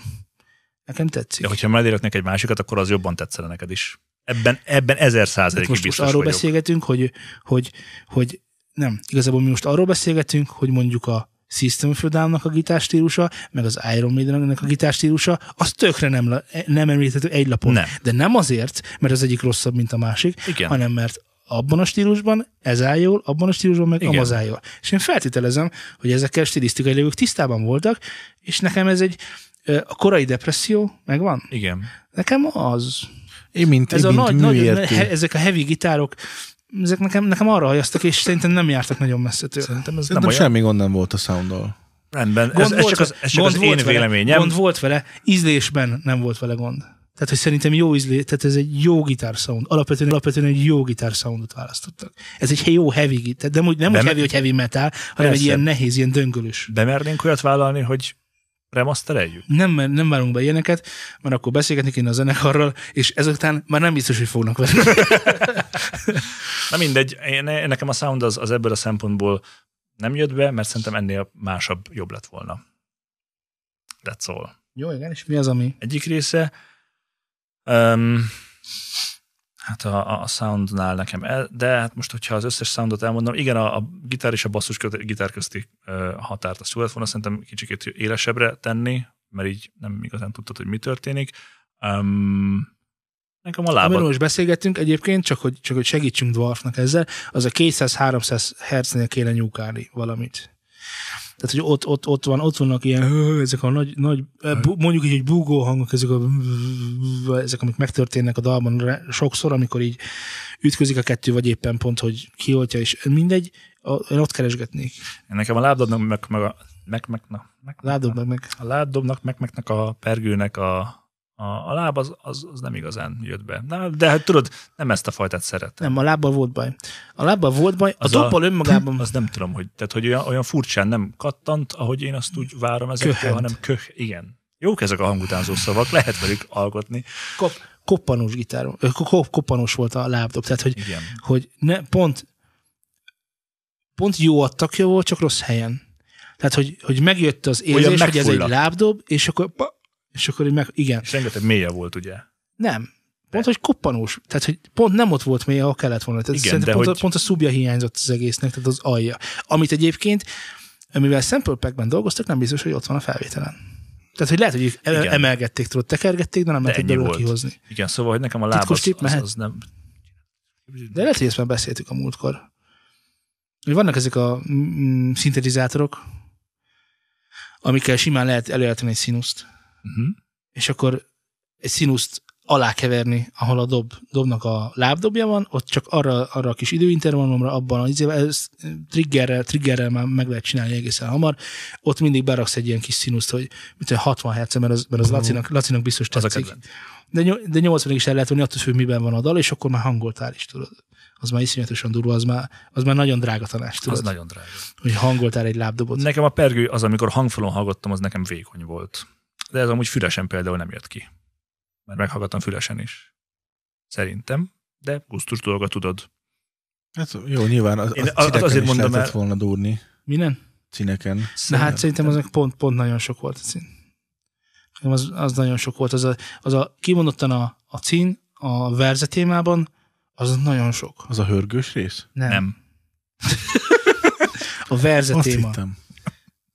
nekem tetszik. Ja, hogyha mellé egy másikat, akkor az jobban tetszene neked is. Ebben, ebben ezer Hát százalékig most, most biztos arról vagyok. beszélgetünk, hogy, hogy, hogy nem, igazából mi most arról beszélgetünk, hogy mondjuk a System of a Down-nak a gitástílusa, meg az Iron Maiden-nek a gitástílusa, az tökre nem, nem említhető egy lapon. Nem. De nem azért, mert az egyik rosszabb, mint a másik, Igen. hanem mert abban a stílusban ez áll jól, abban a stílusban meg Igen. amaz áll jól. És én feltételezem, hogy ezekkel stilisztikai ők tisztában voltak, és nekem ez egy a korai depresszió megvan? Igen. Nekem az. Én, mint, Ez én, a mint nagy, nagy, műértő, ezek a heavy gitárok, ezek nekem, nekem arra hajaztak, és szerintem nem jártak nagyon messze tőle. Szerintem ez Szerintem nem olyan. semmi gond nem volt a sounddal. Rendben, ez, Gond ez volt csak az, vele- ez csak gond az én vele, véleményem. Gond volt vele, ízlésben nem volt vele gond. Tehát, hogy szerintem jó ízlés, tehát ez egy jó gitár sound. Alapvetően, alapvetően egy jó gitár soundot választottak. Ez egy jó heavy gitár, de nem úgy, nem úgy Beme- heavy, hogy heavy metal, hanem egy Persze. ilyen nehéz, ilyen döngölős. Bemernénk olyat vállalni, hogy remastereljük? Nem, nem várunk be ilyeneket, mert akkor beszélgetni kéne a zenekarral, és ezután már nem biztos, hogy fognak vele. Na mindegy, én, nekem a sound az, az ebből a szempontból nem jött be, mert szerintem ennél másabb, jobb lett volna. That's all. Jó, igen, és mi az, ami... Egyik része, um, hát a, a soundnál nekem, el, de hát most, hogyha az összes soundot elmondom, igen, a, a gitár és a basszus köt- gitár közti uh, határt azt jó lett volna szerintem kicsit élesebbre tenni, mert így nem igazán tudtad, hogy mi történik. Um, nekem a Amiről lábad, most beszélgettünk egyébként, csak hogy, csak hogy segítsünk Dwarfnak ezzel, az a 200-300 Hz-nél kéne nyúkálni valamit. Tehát, hogy ott, ott, ott, van, ott vannak ilyen, ezek a nagy, nagy mondjuk így, hogy búgó hangok, ezek, a, ezek, amik megtörténnek a dalban sokszor, amikor így ütközik a kettő, vagy éppen pont, hogy kioltja, és mindegy, a- én ott keresgetnék. nekem a lábdobnak, meg, meg a meg, meg, na, meg, Látod meg meg. a lábdobnak, meg, megnek a pergőnek a, a, a láb az, az, az, nem igazán jött be. Na, de hát tudod, nem ezt a fajtát szeretem. Nem, a lábbal volt baj. A lábbal volt baj, a Az dobbal önmagában... Az nem tudom, hogy, tehát, hogy olyan, olyan furcsán nem kattant, ahogy én azt úgy várom Köhent. hanem köh, igen. Jók ezek a hangutánzó szavak, lehet velük alkotni. kop, koppanós gitáron, ö, kop, koppanós volt a lábdob, tehát hogy, Igen. hogy ne, pont pont jó attakja volt, csak rossz helyen. Tehát, hogy, hogy megjött az érzés, hogy ez egy lábdob, és akkor, és akkor így meg, igen, És rengeteg mélye volt, ugye? nem. Pont, hogy koppanós. Tehát, hogy pont nem ott volt mély, ahol kellett volna. Tehát Igen, de pont, hogy- a, pont a szubja hiányzott az egésznek, tehát az alja. Amit egyébként, mivel sample packben dolgoztak, nem biztos, hogy ott van a felvételen. Tehát, hogy lehet, hogy Igen. el- emelgették, tudod, tekergették, de nem lehetett belőle kihozni. Igen, szóval, hogy nekem a láb az, az, az nem... De lehet, hogy ezt már beszéltük a múltkor. Hogy vannak ezek a mm, szintetizátorok, amikkel simán lehet előállítani egy színuszt, Uh-huh. és akkor egy színuszt alákeverni, ahol a dob, dobnak a lábdobja van, ott csak arra, arra a kis időintervallumra, abban az ez triggerrel, triggerrel már meg lehet csinálni egészen hamar, ott mindig beraksz egy ilyen kis színuszt, hogy tudom, 60 Hz, mert az, mert az Lacinak, Lacinak biztos tetszik. De, de 80 is el lehet venni, attól függ, miben van a dal, és akkor már hangoltál is, tudod. Az már iszonyatosan durva, az már, az már nagyon drága tanács, tudod, Az nagyon drága. hogy hangoltál egy lábdobot. Nekem a pergő az, amikor hangfalon hallgattam, az nekem vékony volt. De ez amúgy fülesen például nem jött ki. Mert meghallgattam fülesen is. Szerintem. De gusztus dolga tudod. Hát jó, nyilván az, Én az az- azért is mondom lehetett el- volna durni. Minden? színeken. Na hát szerintem azok pont, pont nagyon sok volt a cín. Az, az nagyon sok volt. Az a, az a kimondottan a, a cín a verze témában, az nagyon sok. Az a hörgős rész? Nem. Nem. A verze Azt téma. hittem.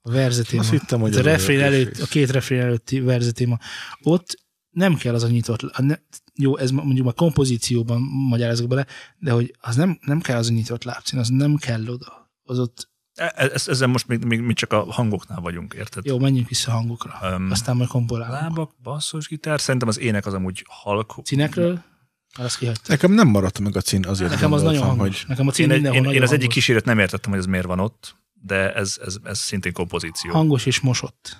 A verze téma. Azt hittem, hogy a, a refrén előtt, a két refrén előtti verze téma. Ott nem kell az a nyitott, a ne, jó, ez mondjuk már kompozícióban magyarázok bele, de hogy az nem, nem kell az a nyitott lábcín, az nem kell oda. Az ott, E- e- Ezzel most még, még, még csak a hangoknál vagyunk, érted? jó, menjünk vissza a hangokra. Öm, Aztán majd kompolálunk. Lábak, basszusgitár, szerintem az ének az amúgy halk. Színekről, azt kihagytam. Nekem nem maradt meg a cín, azért Nekem az nagyon hangos. Nekem a cím Én, én, én az egyik hangos. kísérlet nem értettem, hogy ez miért van ott, de ez, ez, ez szintén kompozíció. Hangos és mosott.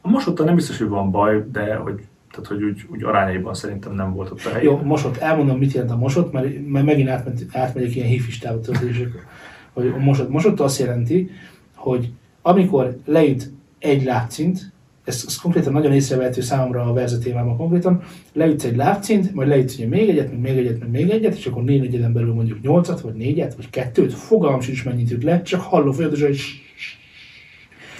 A mosottal nem biztos, hogy van baj, de hogy, tehát, hogy úgy, úgy arányaiban szerintem nem volt ott a hely. Jó, mosott. Elmondom, mit jelent a mosott, mert, mert megint átmegy, átmegyek ilyen hifistába történések. Hogy a mosott. Mosott azt jelenti, hogy amikor leüt egy lábcint, ez, ez konkrétan nagyon észrevehető számomra a verze témában konkrétan, leütsz egy lábcint, majd leütsz ugye még egyet, meg még egyet, meg még egyet, és akkor négy negyeden belül mondjuk nyolcat, vagy négyet, vagy kettőt, fogalmam sincs mennyit üt le, csak hallom folyamatosan, hogy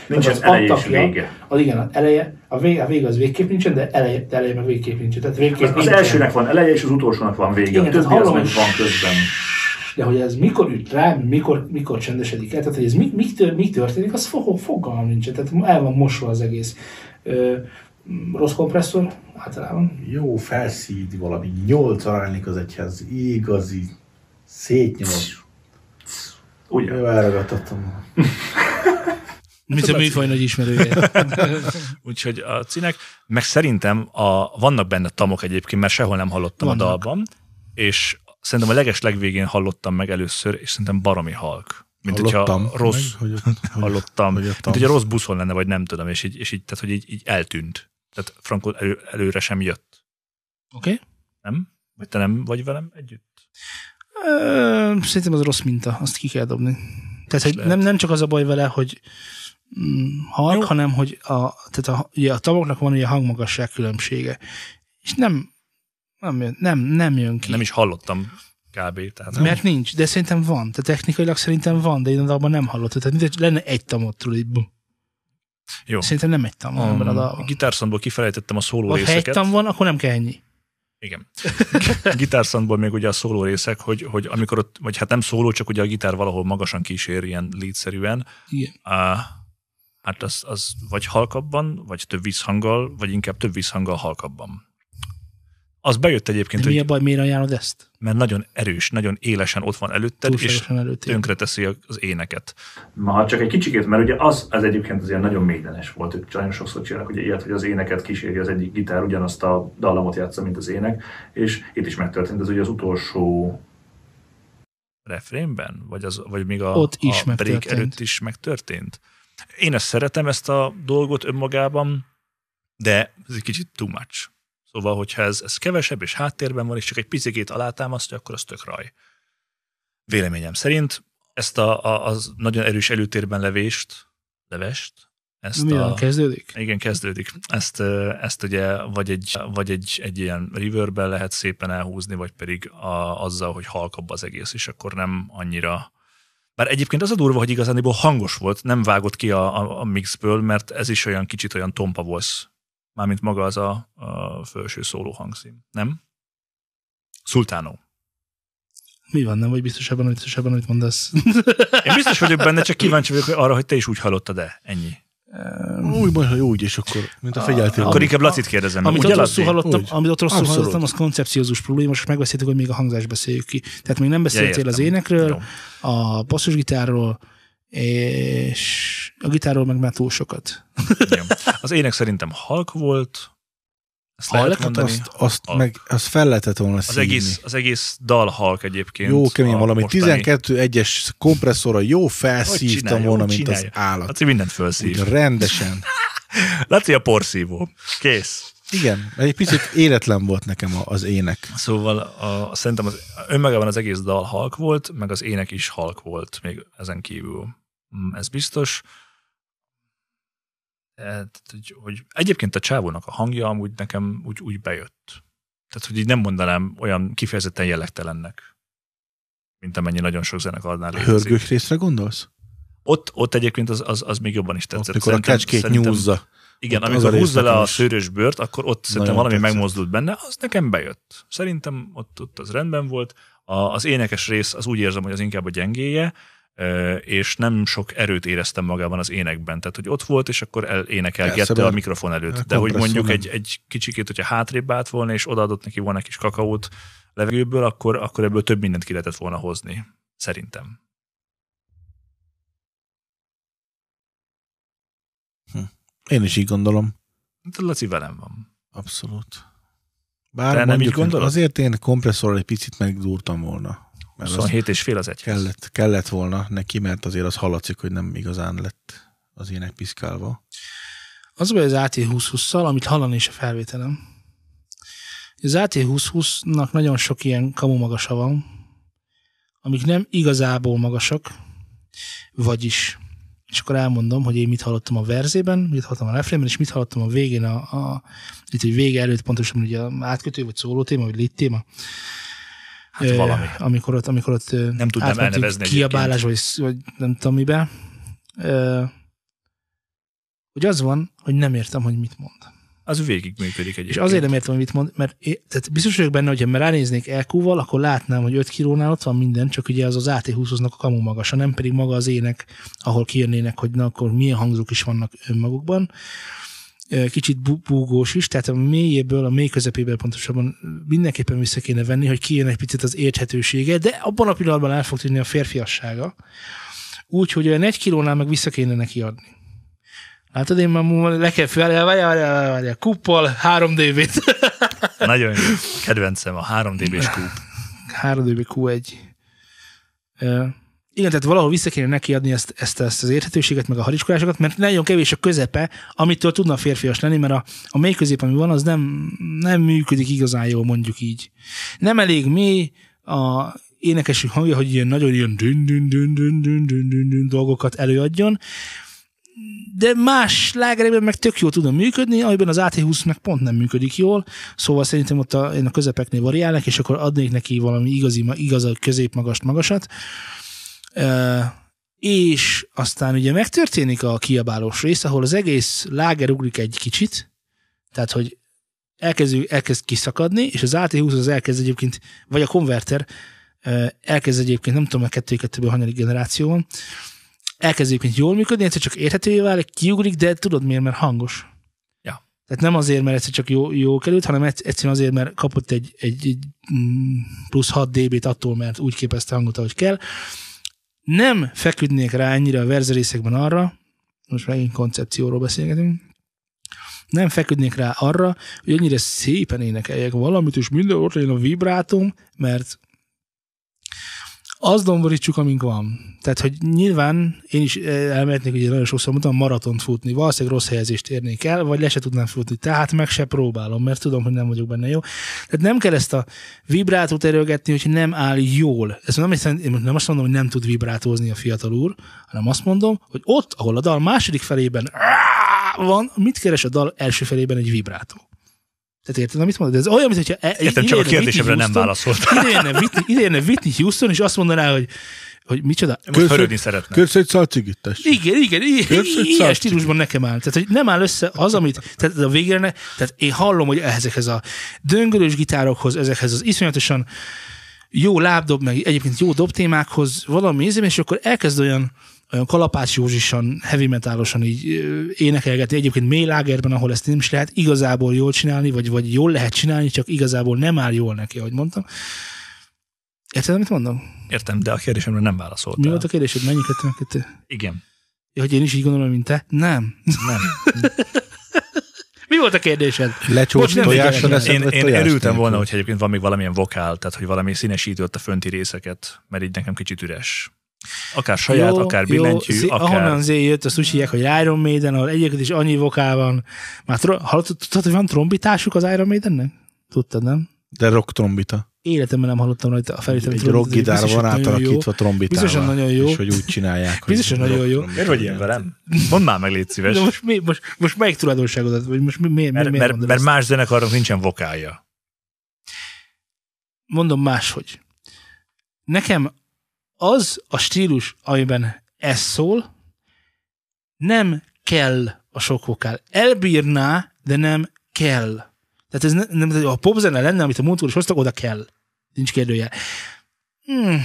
Nincs az az eleje és vége. Az igen, az eleje, a vége, a vége az végképp nincsen, de eleje, de eleje meg végképp nincsen. Tehát végképp Az, az nincsen. elsőnek van eleje, és az utolsónak van vége. Igen, a többi az hallom, van közben. De hogy ez mikor üt rá, mikor, mikor csendesedik el, tehát hogy ez mi, mi, tör, mi történik, az fog, fogalmam nincsen. Tehát el van mosva az egész. Ö, rossz kompresszor általában. Jó felszíd valami, nyolc aránylik az egyhez, igazi, szétnyomott. Ugye? Jó, elragadtattam. Mint a műfaj nagy ismerője. Úgyhogy a cínek, meg szerintem a, vannak benne tamok egyébként, mert sehol nem hallottam Vannak. a dalban, és szerintem a leges legvégén hallottam meg először, és szerintem baromi halk. Mint Hallottam hogyha rossz, meg, hogy ott- hogy- hallottam, hogy mint hogyha rossz buszon lenne, vagy nem tudom, és így, és így tehát hogy így, így eltűnt. Tehát Franco elő, előre sem jött. Oké? Okay? Nem? Vagy te nem vagy velem együtt? Szerintem az rossz minta, azt ki kell dobni. Tehát hogy lehet. nem, nem csak az a baj vele, hogy mm, halk, Jó. hanem hogy a, tehát a, ugye a tavoknak van ugye a hangmagasság különbsége. És nem, nem, jön, nem, nem jön ki. Nem is hallottam kb. Tehát Mert nincs, de szerintem van. Tehát technikailag szerintem van, de én a dalban nem hallottam. Tehát mint lenne egy tamot, tudod, így bum. Jó. Szerintem nem egy tam van ebben a dalban. gitárszondból kifelejtettem a szóló Ha egy részeket. tam van, akkor nem kell ennyi. Igen. Gitárszandból még ugye a szóló részek, hogy, hogy amikor ott, vagy hát nem szóló, csak ugye a gitár valahol magasan kísér ilyen leadszerűen, Igen. uh, hát az, az vagy halkabban, vagy több visszhanggal, vagy inkább több visszhanggal halkabban. Az bejött egyébként, De mi a hogy, baj, miért ajánlod ezt? mert nagyon erős, nagyon élesen ott van előtted, és Túlságosan előtt. tönkreteszi az éneket. Ma ha csak egy kicsikét, mert ugye az, az egyébként azért nagyon mélydenes volt, hogy nagyon sokszor csinálnak ugye ilyet, hogy az éneket kíséri az egyik gitár, ugyanazt a dallamot játsza, mint az ének, és itt is megtörtént, ez ugye az utolsó refrénben? Vagy, az, vagy még a, Ott is a break megtörtént. előtt is megtörtént? Én ezt szeretem, ezt a dolgot önmagában, de ez egy kicsit too much. Szóval, hogyha ez, ez kevesebb és háttérben van, és csak egy picikét alátámasztja, akkor az tök raj. Véleményem szerint ezt a, a, az nagyon erős előtérben levést, levest, ezt Mi a, kezdődik? igen, kezdődik. Ezt, ezt ugye vagy egy, vagy egy, egy ilyen reverbben lehet szépen elhúzni, vagy pedig a, azzal, hogy halkabb az egész, és akkor nem annyira... Bár egyébként az a durva, hogy igazániból hangos volt, nem vágott ki a, a, a mixből, mert ez is olyan kicsit olyan tompa voice, mármint maga az a, a felső szóló hangszín. Nem? Sultano. Mi van, nem vagy biztos ebben, biztos ebben, amit mondasz? Én biztos vagyok benne, csak kíváncsi vagyok arra, hogy te is úgy hallottad-e. Ennyi. Úgy, majd, úgy, és akkor, mint a fegyeltél. Akkor inkább Lacit kérdezem. Amit ott rosszul hallottam, Úgy. amit ott rosszul Abszolút. hallottam, az koncepciózus probléma, most megbeszéltük, hogy még a hangzást beszéljük ki. Tehát még nem beszéltél értem. az énekről, Jó. a basszusgitárról, és a gitárról meg már túl sokat. Jó. Az ének szerintem halk volt. Ezt Halk? lehet mondani. azt, azt, Halk. meg, azt fel lehetett volna Az egész, az egész dal halk egyébként. Jó, kemény valami. mostani- 12 egyes kompresszorra jó felszívtam volna, mint csinálja. az állat. Laci mindent Úgy felszív. rendesen. Laci a porszívó. Kész. Igen, egy picit éretlen volt nekem az ének. Szóval a, szerintem az, önmagában az egész dal halk volt, meg az ének is halk volt még ezen kívül. Mm, Ez biztos. E, Tehát, hogy, hogy egyébként a csávónak a hangja amúgy nekem úgy, úgy bejött. Tehát, hogy így nem mondanám olyan kifejezetten jellegtelennek, mint amennyi nagyon sok zenekarnál A létezik. hörgős részre gondolsz? Ott, ott egyébként az, az, az még jobban is tetszett. Ott, mikor a kecskét nyúzza. Igen, Ott amikor húzza le a szőrös bőrt, akkor ott szerintem valami tetszett. megmozdult benne, az nekem bejött. Szerintem ott, ott az rendben volt. A, az énekes rész az úgy érzem, hogy az inkább a gyengéje, és nem sok erőt éreztem magában az énekben. Tehát, hogy ott volt, és akkor el, Persze, énekelgette a mert mikrofon előtt. a De hogy mondjuk nem. egy, egy kicsikét, hogyha hátrébb állt volna, és odaadott neki volna egy kis kakaót levegőből, akkor, akkor ebből több mindent ki lehetett volna hozni. Szerintem. Én is így gondolom. De Laci velem van. Abszolút. Bár nem mondjuk így gondolod? Azért én kompresszorral egy picit megdúrtam volna. Mert az 27 és fél az egy. kellett, kellett volna neki, mert azért az hallatszik, hogy nem igazán lett az ének piszkálva. Az a baj az AT2020-szal, amit hallani is a felvételem. Az AT2020-nak nagyon sok ilyen kamu magasa van, amik nem igazából magasak, vagyis, és akkor elmondom, hogy én mit hallottam a verzében, mit hallottam a refrénben, és mit hallottam a végén, a, a itt egy vége előtt pontosan ugye a átkötő, vagy szóló téma, vagy lit téma. Hát Ö, valami. Amikor ott, amikor ott Nem tudnám elnevezni Kiabálás, vagy, vagy nem tudom mibe. Ö, hogy az van, hogy nem értem, hogy mit mond. Az végig működik egyébként. És azért nem értem, hogy mit mond, mert é, tehát biztos vagyok benne, hogy ha ránéznék EQ-val, akkor látnám, hogy 5 kilónál ott van minden, csak ugye az az AT20-nak a kamu magasa, nem pedig maga az ének, ahol kijönnének, hogy na akkor milyen hangzók is vannak önmagukban. Kicsit bú- búgós is, tehát a mélyéből, a mély közepéből pontosabban mindenképpen vissza kéne venni, hogy kijön egy picit az érthetősége, de abban a pillanatban el fog tűnni a férfiassága. Úgyhogy olyan egy kilónál meg vissza kéne neki adni. Látod, én már le kell fel, várjál, várjál, várjál, kuppal, 3 db Nagyon jó. Kedvencem a 3 dB-s kúp. 3 db Q1. Igen, tehát valahol vissza kéne neki adni ezt, ezt, ezt az érthetőséget, meg a hariskolásokat, mert nagyon kevés a közepe, amitől tudna férfias lenni, mert a, a mély közép, ami van, az nem, nem működik igazán jól, mondjuk így. Nem elég mély a énekesük hangja, hogy ilyen nagyon ilyen dün, dün, dün, dün, dün, dün, dün, dün dolgokat előadjon, de más lágerekben meg tök jól tudna működni, amiben az AT20 meg pont nem működik jól, szóval szerintem ott a, én a közepeknél variálnak, és akkor adnék neki valami igazi, igaz középmagast magasat. Uh, és aztán ugye megtörténik a kiabálós rész, ahol az egész láger ugrik egy kicsit, tehát, hogy elkezd, elkezd kiszakadni, és az AT20 az elkezd egyébként, vagy a konverter elkezd egyébként, nem tudom, a kettő kettőből hanyadik generáció van, elkezd egyébként jól működni, egyszer csak érthetővé válik, kiugrik, de tudod miért, mert hangos. Ja. Tehát nem azért, mert egyszer csak jó, jó került, hanem egyszer- egyszerűen azért, mert kapott egy, egy, egy mm, plusz 6 dB-t attól, mert úgy képezte hangot, ahogy kell. Nem feküdnék rá ennyire a verzerészekben arra, most megint koncepcióról beszélgetünk, nem feküdnék rá arra, hogy ennyire szépen énekeljek valamit, és minden ott legyen a vibrátum, mert azt domborítsuk, amink van. Tehát, hogy nyilván én is eh, elmehetnék, ugye nagyon sokszor mondtam, maratont futni, valószínűleg rossz helyezést érnék el, vagy le se tudnám futni. Tehát meg se próbálom, mert tudom, hogy nem vagyok benne jó. Tehát nem kell ezt a vibrátót erőlgetni, hogy nem áll jól. Ez nem, én nem azt mondom, hogy nem tud vibrátózni a fiatal úr, hanem azt mondom, hogy ott, ahol a dal második felében van, mit keres a dal első felében egy vibrátó. Tehát érted, amit mondod? Ez olyan, mintha e- Értem, csak a kérdésemre Whitney nem válaszolt. Ide Whitney, ide jönne Whitney Houston, és azt mondaná, hogy, hogy micsoda. Most hörögni szeretne. Kérsz egy szalcigit. Igen, igen, i- Kérsz egy ilyen stílusban nekem áll. Tehát, hogy nem áll össze az, amit, tehát a végére, ne, tehát én hallom, hogy ezekhez a döngölős gitárokhoz, ezekhez az iszonyatosan jó lábdob, meg egyébként jó dobtémákhoz valami ízem, és akkor elkezd olyan, olyan kalapács Józsisan, heavy metalosan így ö, énekelgetni, egyébként mély lágerben, ahol ezt nem is lehet igazából jól csinálni, vagy, vagy jól lehet csinálni, csak igazából nem áll jól neki, ahogy mondtam. Érted, amit mondom? Értem, de a kérdésemre nem válaszoltál. Mi volt a kérdésed? Mennyi kettő, kettő? Igen. Ja, hogy én is így gondolom, mint te? Nem. Nem. Mi volt a kérdésed? Nem tojásra leszed, Én, én örültem volna, hogyha egyébként van még valamilyen vokál, tehát hogy valami színesítő ott a fönti részeket, mert így nekem kicsit üres. Akár saját, jó, akár billentyű, zé- akár... Ahonnan zé jött, azt úgy hívják, hogy Iron Maiden, ahol egyébként is annyi vokál van. Már tro- hallottad, tudtad, hogy van trombitásuk az Iron Maidennek? Tudtad, nem? De rock trombita. Életemben nem hallottam rajta a felvétel. Egy rock gitár van átalakítva trombitával. Biztosan nagyon jó. És hogy úgy csinálják. Biztosan nagyon jó. Miért vagy ilyen velem? Mondd már meg, légy szíves. De most, mi, most, most melyik tulajdonságodat? Vagy most mi, miért, mert, miért mert, mert más zenekarnak nincsen vokálja. mondom máshogy. Nekem az a stílus, amiben ez szól, nem kell a sok vokál. Elbírná, de nem kell. Tehát ez nem, nem a popzene lenne, amit a múltkor is hoztak, oda kell. Nincs kérdője. Hmm.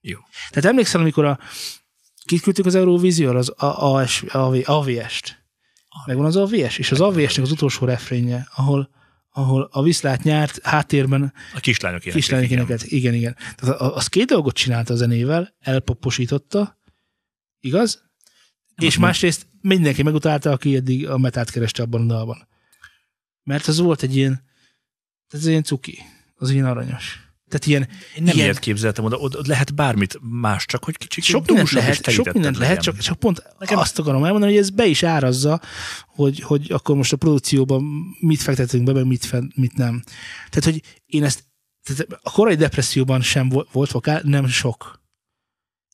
Jó. Tehát emlékszel, amikor a kiküldtük az Eurovízióra az AVS-t. Megvan az AVS, és az AVS-nek az utolsó refrénje, ahol, ahol a viszlát nyárt háttérben A kislányok éneklik, kislányok igen. énekelt. Igen, igen. Tehát az két dolgot csinálta a zenével, elpoposította, igaz? És másrészt mindenki megutálta, aki eddig a metát kereste abban a dalban. Mert az volt egy ilyen, ez ilyen cuki, az ilyen aranyos. Tehát ilyen, nem ilyen ilyet képzeltem oda, oda lehet bármit más, csak hogy kicsit sok mindent lehet, sok mindent lehet, csak, csak pont Nekem... azt akarom elmondani, hogy ez be is árazza, hogy, hogy akkor most a produkcióban mit fektetünk be, meg mit, fe- mit nem. Tehát, hogy én ezt, tehát a korai depresszióban sem volt, volt vokál, nem sok.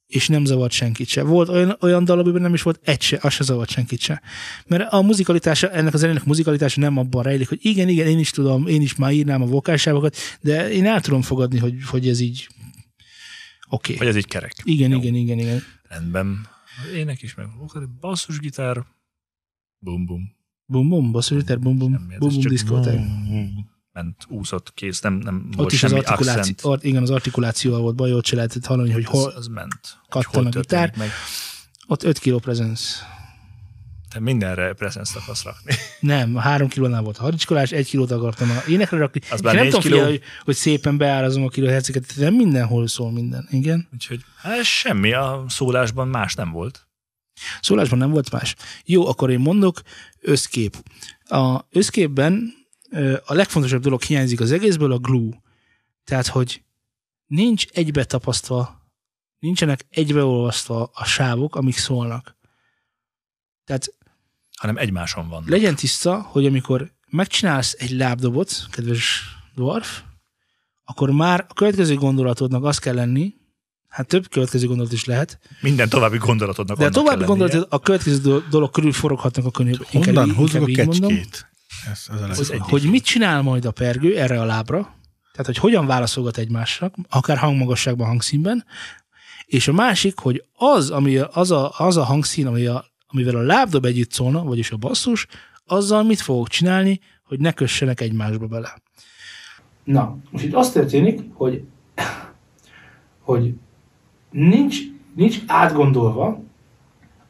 És nem zavart senkit se. Volt olyan, olyan dal, amiben nem is volt egy se, az se zavart senkit se. Mert a muzikalitása, ennek a zenének a muzikalitása nem abban rejlik, hogy igen, igen, én is tudom, én is már írnám a vokálsávokat, de én el tudom fogadni, hogy, hogy ez így oké. Hogy Okay. ez így kerek. Igen, Jó. igen, igen, igen. Rendben. Ének is meg vokál, basszusgitár, bum bum. Bum bum, basszusgitár, bum bum, Semmi, ez bum bum. Ment, úszott, kész, nem, nem Ott volt is az semmi artikuláció, accent. art, igen, az artikulációval volt baj, ott se lehetett hallani, hogy hol, az, az ment. kattan hol a gitár. Meg. ott 5 kg presence. Te mindenre presence akarsz rakni. Nem, 3 kilónál volt a haricskolás, 1 kilót akartam a énekre rakni. Az nem tudom kiló. hogy, hogy szépen beárazom a kiloherceket, de mindenhol szól minden. Igen. Úgyhogy hát semmi, a szólásban más nem volt. Szólásban nem volt más. Jó, akkor én mondok, összkép. A összképben a legfontosabb dolog hiányzik az egészből, a glue. Tehát, hogy nincs egybe tapasztva, nincsenek egybeolvasztva a sávok, amik szólnak. Tehát hanem egymáson van. legyen tiszta, hogy amikor megcsinálsz egy lábdobot, kedves dwarf, akkor már a következő gondolatodnak az kell lenni, hát több következő gondolat is lehet, Minden további gondolatodnak de a további kell lennie. gondolat a következő do- dolog körül foroghatnak a könyvben. Honnan hozzuk a így mondom, kecskét? Ez, ez a hogy, legjobb. hogy mit csinál majd a pergő erre a lábra, tehát hogy hogyan válaszolgat egymásnak, akár hangmagasságban, hangszínben, és a másik, hogy az, ami az, a, az a hangszín, ami a, amivel a lábdob együtt szólna, vagyis a basszus, azzal mit fogok csinálni, hogy ne kössenek egymásba bele. Na, most itt az történik, hogy, hogy nincs, nincs átgondolva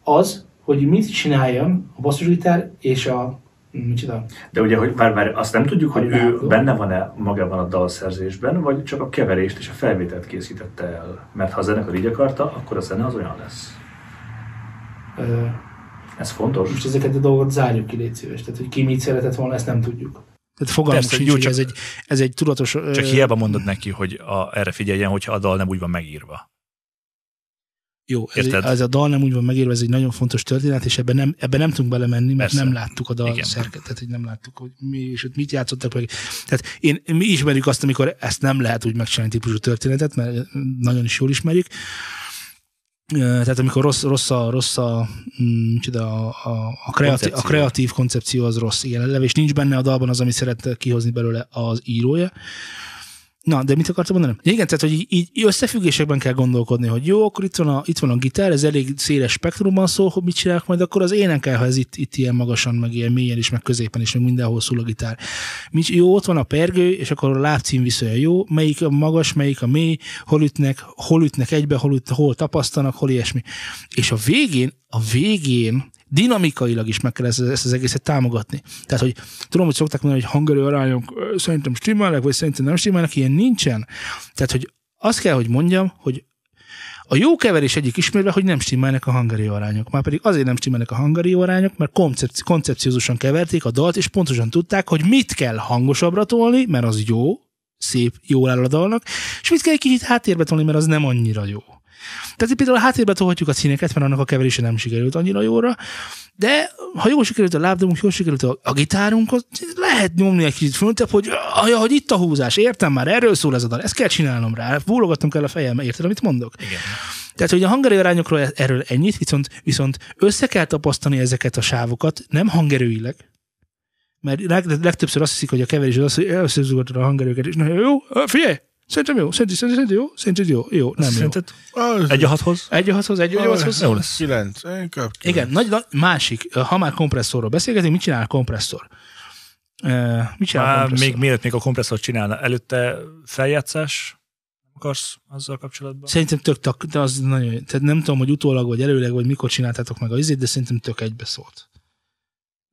az, hogy mit csináljon a basszusgitár és a micsoda, De ugye, hogy vár, vár, azt nem tudjuk, hogy ő benne van-e magában a dalszerzésben, vagy csak a keverést és a felvételt készítette el. Mert ha a zenekar így akarta, akkor a zene az olyan lesz. ö, Ez fontos. most ezeket a dolgokat zárjuk ki, légy szíves. Tehát, hogy ki mit szeretett volna, ezt nem tudjuk. Tehát fogalmunk Persze, sincs, jó, csak- ez egy, ez egy tudatos... Csak ö, hiába mondod neki, hogy a, erre figyeljen, hogyha a dal nem úgy van megírva. Jó, ez, Érted? ez a dal nem úgy van megírva, ez egy nagyon fontos történet, és ebben nem, ebben nem tudunk belemenni, mert Persze. nem láttuk a dal Igen. szerketet, hogy nem láttuk, hogy mi, és ott mit játszottak meg. Tehát én, mi ismerjük azt, amikor ezt nem lehet úgy megcsinálni típusú történetet, mert nagyon is jól ismerjük. Tehát amikor rossz, rossz a, rossz a, mm, micsoda, a, a, a, kreatív, a kreatív koncepció az rossz, igen, eleve, és nincs benne a dalban az, amit szeret kihozni belőle az írója. Na, de mit akartam mondani? Igen, tehát, hogy így, összefüggésekben kell gondolkodni, hogy jó, akkor itt van, a, itt van a gitár, ez elég széles spektrumban szól, hogy mit csinálok majd, akkor az énekel, ha ez itt, itt ilyen magasan, meg ilyen mélyen is, meg középen is, meg mindenhol szól a gitár. Mit, jó, ott van a pergő, és akkor a lábcím viszolja jó, melyik a magas, melyik a mély, hol ütnek, hol ütnek egybe, hol, üt, hol tapasztanak, hol ilyesmi. És a végén, a végén dinamikailag is meg kell ezt, ezt az egészet támogatni. Tehát, hogy tudom, hogy szokták mondani, hogy hangerő arányok szerintem stimmelnek, vagy szerintem nem stimmelnek, ilyen nincsen. Tehát, hogy azt kell, hogy mondjam, hogy a jó keverés egyik ismérve, hogy nem stimmelnek a hangerő arányok. Már pedig azért nem stimmelnek a hangerő arányok, mert koncepci- koncepciózusan keverték a dalt, és pontosan tudták, hogy mit kell hangosabbra tolni, mert az jó, szép, jól áll a dalnak, és mit kell egy kicsit háttérbe tolni, mert az nem annyira jó. Tehát itt például a háttérbe tolhatjuk a színeket, mert annak a keverése nem sikerült annyira jóra, de ha jól sikerült a lábdobunk, jól sikerült a, a gitárunk, lehet nyomni egy kicsit föntebb, hogy, ah, hogy itt a húzás, értem már, erről szól ez a dal, ezt kell csinálnom rá, bólogatnom kell a fejem, érted, amit mondok? Igen. Tehát, hogy a hangerő arányokról erről ennyit, viszont, viszont össze kell tapasztani ezeket a sávokat, nem hangerőileg, mert leg, legtöbbször azt hiszik, hogy a keverés az az, hogy összezúgatod a hangerőket, és na, jó, figyelj, Szerintem jó, szerintem, szerintem jó, szerintem jó, jó, nem jó. Szerinted Az- egy a hathoz? Egy a hathoz, egy a nyolchoz. Jó lesz. Kilenc. Inkább kilenc. Igen, nagy, nagy, másik, ha már kompresszorról beszélgetünk, mit csinál a kompresszor? Uh, mit csinál a Már kompresszor? még mielőtt még a kompresszort csinálna, előtte feljátszás akarsz azzal kapcsolatban? Szerintem tök, de az nagyon, jó. tehát nem tudom, hogy utólag vagy előleg, vagy mikor csináltátok meg a izét, de szerintem tök egybe szólt.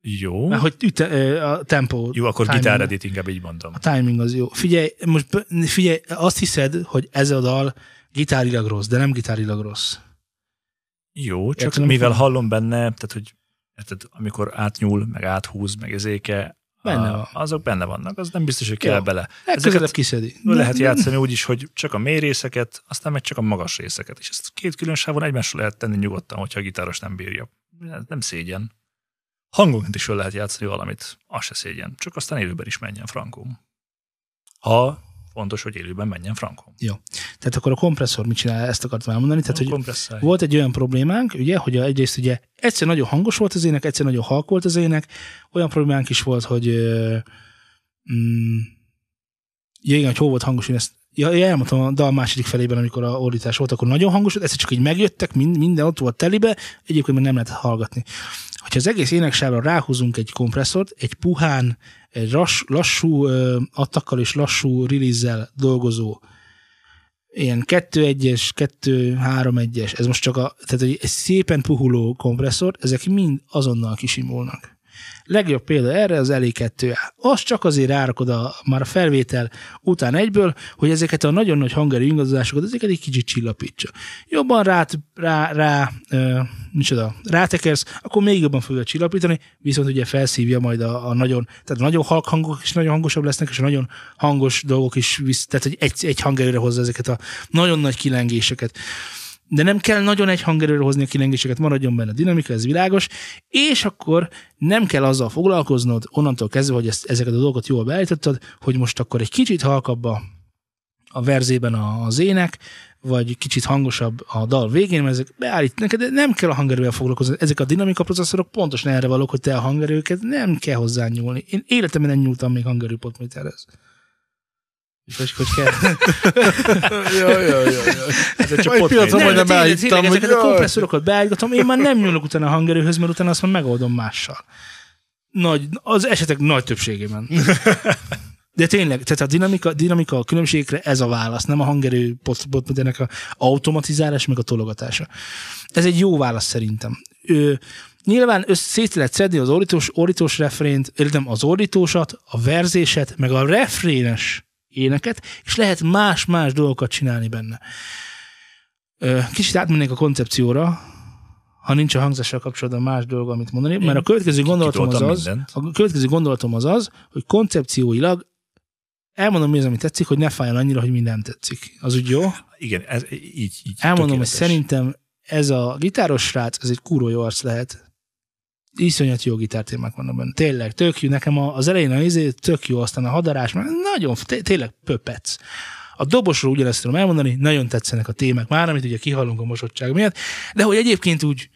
Jó. Mert hogy üte, a tempó. Jó, akkor timing- gitár edit, inkább így mondom. A timing az jó. Figyelj, most figyelj, azt hiszed, hogy ez a dal gitárilag rossz, de nem gitárilag rossz. Jó, csak Értem, mivel hogy- hallom benne, tehát hogy érted, amikor átnyúl, meg áthúz, meg ezéke, Benne van. azok benne vannak, az nem biztos, hogy kell Jó. bele. Legközelebb kiszedi. lehet játszani úgy is, hogy csak a mély részeket, aztán meg csak a magas részeket. És ezt két külön sávon egymásra lehet tenni nyugodtan, hogyha a gitáros nem bírja. Ez nem szégyen. Hangonként is föl lehet játszani valamit, az se szégyen. Csak aztán élőben is menjen frankóm. Ha fontos, hogy élőben menjen frankóm. Tehát akkor a kompresszor mit csinál, ezt akartam elmondani. Tehát, hogy kompresszálj. volt egy olyan problémánk, ugye, hogy egyrészt ugye egyszer nagyon hangos volt az ének, egyszer nagyon halk volt az ének, olyan problémánk is volt, hogy mm, ja, igen, hogy hol volt hangos, én ezt Ja, ja, elmondtam a dal második felében, amikor a ordítás volt, akkor nagyon hangos volt, egyszer csak így megjöttek, mind, minden ott volt telibe, egyébként meg nem lehet hallgatni. Hogyha az egész éneksávra ráhúzunk egy kompresszort, egy puhán, egy lass, lassú attakkal és lassú release dolgozó ilyen 2-1-es, 2-3-1-es, ez most csak a, tehát egy, egy szépen puhuló kompresszor, ezek mind azonnal kisimulnak. Legjobb példa erre az elé 2 Az csak azért rárakod a, már a felvétel után egyből, hogy ezeket a nagyon nagy hangerő ingadozásokat, ezeket egy kicsit csillapítsa. Jobban rá, rá, rá ö, micsoda, rátekersz, akkor még jobban fogja csillapítani, viszont ugye felszívja majd a, a nagyon, tehát a nagyon halk hangok is nagyon hangosabb lesznek, és a nagyon hangos dolgok is, visz, tehát egy, egy hangerőre hozza ezeket a nagyon nagy kilengéseket de nem kell nagyon egy hangerőre hozni a kilengéseket, maradjon benne a dinamika, ez világos, és akkor nem kell azzal foglalkoznod onnantól kezdve, hogy ezt, ezeket a dolgokat jól beállítottad, hogy most akkor egy kicsit halkabb a, a verzében az ének, vagy kicsit hangosabb a dal végén, mert ezek beállít neked, de nem kell a hangerővel foglalkozni. Ezek a dinamika processzorok pontosan erre valók, hogy te a hangerőket nem kell hozzá nyúlni. Én életemben nem nyúltam még hangerő potméterhez. És hogy, hogy kell. Jaj, jaj, jaj, jaj. Ez egy csak pillanatra majdnem beállítottam, hogy ezeket a kompresszorokat beállítom, én már nem nyúlok utána a hangerőhöz, mert utána azt már megoldom mással. Nagy, az esetek nagy többségében. De tényleg, tehát a dinamika, dinamika a különbségekre ez a válasz, nem a hangerő pot- potméternek a automatizálás, meg a tologatása. Ez egy jó válasz szerintem. Ő, nyilván szét lehet szedni az ordítós, ordítós refrént, értem az ordítósat, a verzéset, meg a refrénes éneket, és lehet más-más dolgokat csinálni benne. Kicsit átmennék a koncepcióra, ha nincs a hangzással kapcsolatban más dolog, amit mondani, mert a következő gondolatom az az, mindent. a következő gondolatom az az, hogy koncepcióilag elmondom, mi az, ami tetszik, hogy ne fájjon annyira, hogy mi nem tetszik. Az úgy jó? Igen, ez, így, így Elmondom, hogy tökéletes. szerintem ez a gitáros srác, ez egy kurva jó arc lehet. Iszonyat jó gitártémák vannak benne. Tényleg, tök jó. Nekem az elején a izé tök jó, aztán a hadarás, már nagyon, té- tényleg pöpec. A dobosról ugyanezt tudom elmondani, nagyon tetszenek a témák már, amit ugye kihallunk a mosottság miatt, de hogy egyébként úgy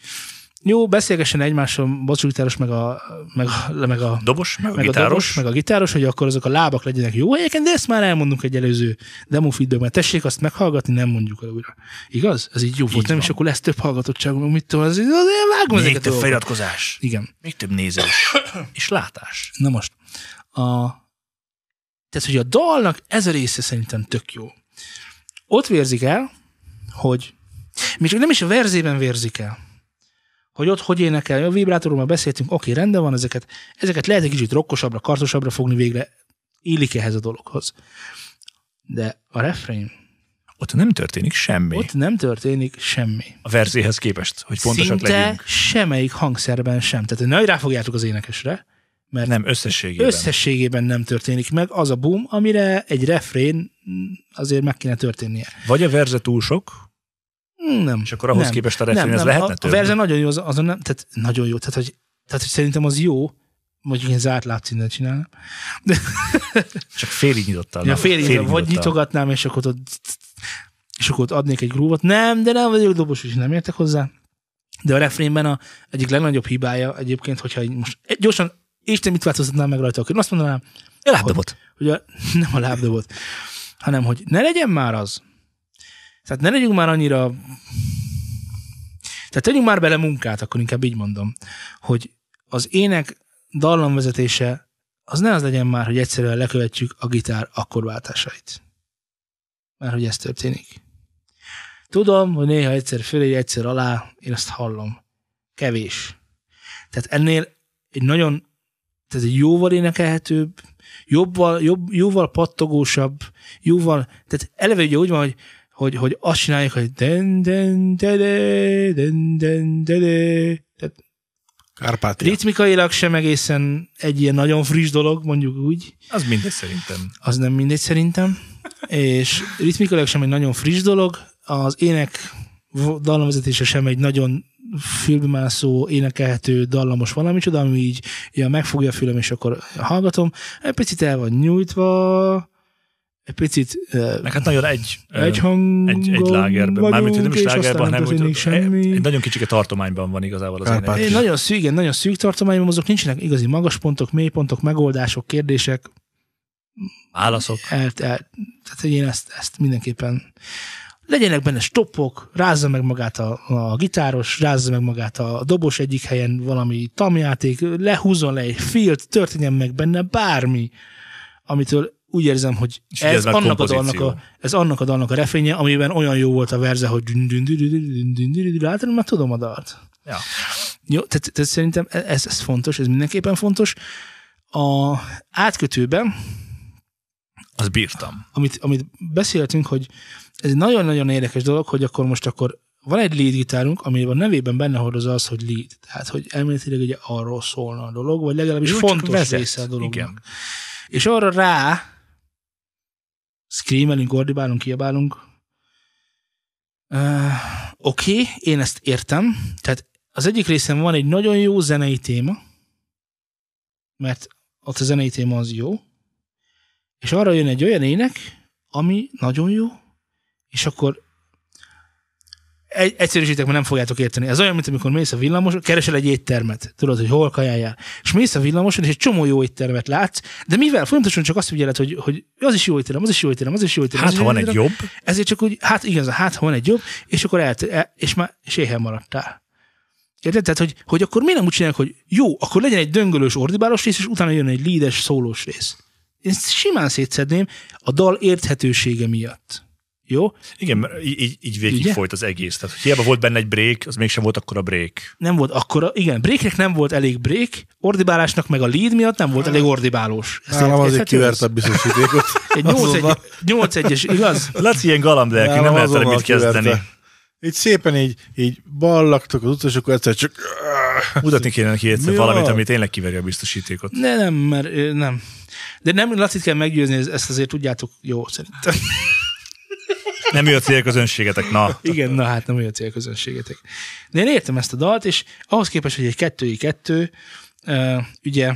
jó, beszélgessen egymással basúgitáros, meg a, meg a, meg a Dobos, meg a meg a gitáros. dobos, meg a gitáros, hogy akkor azok a lábak legyenek jó helyeken, de ezt már elmondunk egy előző demo feedbackben. Tessék azt meghallgatni, nem mondjuk el újra. Igaz? Ez így jó volt, nem? van. És akkor lesz több hallgatottság, meg mit tudom, azért, vágom Még ezeket a több feliratkozás, Igen. még több nézés, és látás. Na most, a, tehát, hogy a dalnak ez a része szerintem tök jó. Ott vérzik el, hogy még csak nem is a verzében vérzik el, hogy ott hogy énekel, a vibrátorról beszéltünk, oké, rendben van, ezeket, ezeket lehet egy kicsit rokkosabbra, kartosabbra fogni végre, illik ehhez a dologhoz. De a refrén, Ott nem történik semmi. ott nem történik semmi. A verzéhez képest, hogy pontosak Szinte legyünk. semmelyik hangszerben sem. Tehát nagy ráfogjátok az énekesre, mert Nem, összességében. összességében nem történik meg az a boom, amire egy refrén mm, azért meg kéne történnie. Vagy a verze túl sok, Nem. és akkor ahhoz nem. képest a refrén nem, ez nem. lehetne a, a verze nagyon jó, az, azon nem, tehát nagyon jó, tehát hogy, tehát, hogy szerintem az jó, mondjuk én zárt lábcínnel csinálnám. Csak félig nyitottal. Ja, nem? félig, félig vagy nyitogatnám, és akkor ott, és akkor ott adnék egy grúvot. Nem, de nem vagyok dobos, és nem értek hozzá. De a refrénben a egyik legnagyobb hibája egyébként, hogyha most gyorsan, Isten mit változtatnám meg rajta, akkor azt mondanám, Elátdobott. hogy a, nem a lábdobot. hanem hogy ne legyen már az. Tehát ne legyünk már annyira... Tehát tegyünk már bele munkát, akkor inkább így mondom, hogy az ének dallamvezetése az ne az legyen már, hogy egyszerűen lekövetjük a gitár akkorváltásait. Mert hogy ez történik. Tudom, hogy néha egyszer fölé, egyszer alá, én ezt hallom. Kevés. Tehát ennél egy nagyon, tehát egy jóval énekelhetőbb, jobban, jobb, jóval pattogósabb, jóval, tehát eleve ugye úgy van, hogy, hogy, hogy azt csináljuk, hogy den, den, de, de, den, den, de, de. Tehát Kárpátia. ritmikailag sem egészen egy ilyen nagyon friss dolog, mondjuk úgy. Az mindegy szerintem. Az nem mindegy szerintem. És ritmikailag sem egy nagyon friss dolog, az ének dallamvezetése sem egy nagyon fülbemászó, énekelhető, dallamos valami csoda, ami így ja, megfogja a fülem, és akkor hallgatom. Egy picit el van nyújtva, picit Meg hát nagyon egy, egy ö, hangon egy, egy lágerben, mármint hogy nem is lágerben, hanem történik semmi. egy nagyon kicsike tartományban van igazából az Kárpát. Én nagyon szűk, igen, nagyon szűk tartományban mozog, nincsenek igazi magas pontok, mély pontok, megoldások, kérdések. Válaszok. El, el, tehát én ezt, ezt mindenképpen legyenek benne stoppok, rázza meg magát a, a gitáros, rázza meg magát a dobos egyik helyen valami tamjáték, lehúzzon le egy filt, történjen meg benne bármi, amitől úgy érzem, hogy ez, annak a dalnak a, ez annak a dalnak a refénye, amiben olyan jó volt a verze, hogy látod, már tudom a dalt. Ja. Jó, tehát, tehát szerintem ez, ez fontos, ez mindenképpen fontos. A átkötőben az bírtam. Amit, amit beszéltünk, hogy ez nagyon-nagyon érdekes dolog, hogy akkor most akkor van egy lead gitárunk, ami a nevében benne hordoz az, hogy lead. Tehát, hogy elméletileg ugye arról szólna a dolog, vagy legalábbis Jó, fontos része a dolognak. Igen. És arra rá screamelünk, ordibálunk, kiabálunk. Uh, Oké, okay, én ezt értem. Tehát az egyik részen van egy nagyon jó zenei téma, mert ott a zenei téma az jó, és arra jön egy olyan ének, ami nagyon jó, és akkor egy, egyszerűsítek, mert nem fogjátok érteni. Ez olyan, mint amikor mész a villamos, keresel egy éttermet, tudod, hogy hol kajáljál. És mész a villamoson, és egy csomó jó éttermet látsz, de mivel folyamatosan csak azt figyeled, hogy, hogy az is jó étterem, az is jó étterem, az is jó étterem. Hát, ha van jó egy étterem, jobb, ezért csak úgy, hát igaz, hát ha van egy jobb, és akkor el, el és már és éhen maradtál. Érted? Tehát, hogy, hogy akkor mi nem úgy csinálják, hogy jó, akkor legyen egy döngölős ordibálós rész, és utána jön egy lídes szólós rész. Én ezt simán szétszedném a dal érthetősége miatt. Jó? igen, mert így, így- végig Ugye? folyt az egész. Tehát, hiába volt benne egy break, az mégsem volt akkor a break. Nem volt akkora, igen, breaknek nem volt elég break, ordibálásnak meg a lead miatt nem volt elég ordibálós. Ezt Nálam azért kivert a biztosítékot. Egy 8 Azonnal. 8 es igaz? Laci ilyen galamblelkű, nem lehet vele mit kezdeni. kiverte. Így szépen így, így ballaktak az utasok, egyszer csak Mutatni kéne neki egyszer Mi valamit, ami tényleg kiveri a biztosítékot. Ne, nem, mert nem. De nem, Lacit kell meggyőzni, ez- ezt azért tudjátok jó szerintem. Nem ő a célközönségetek, na. Igen, na hát nem olyan célközönségetek. De én értem ezt a dalt, és ahhoz képest, hogy egy kettői kettő, ugye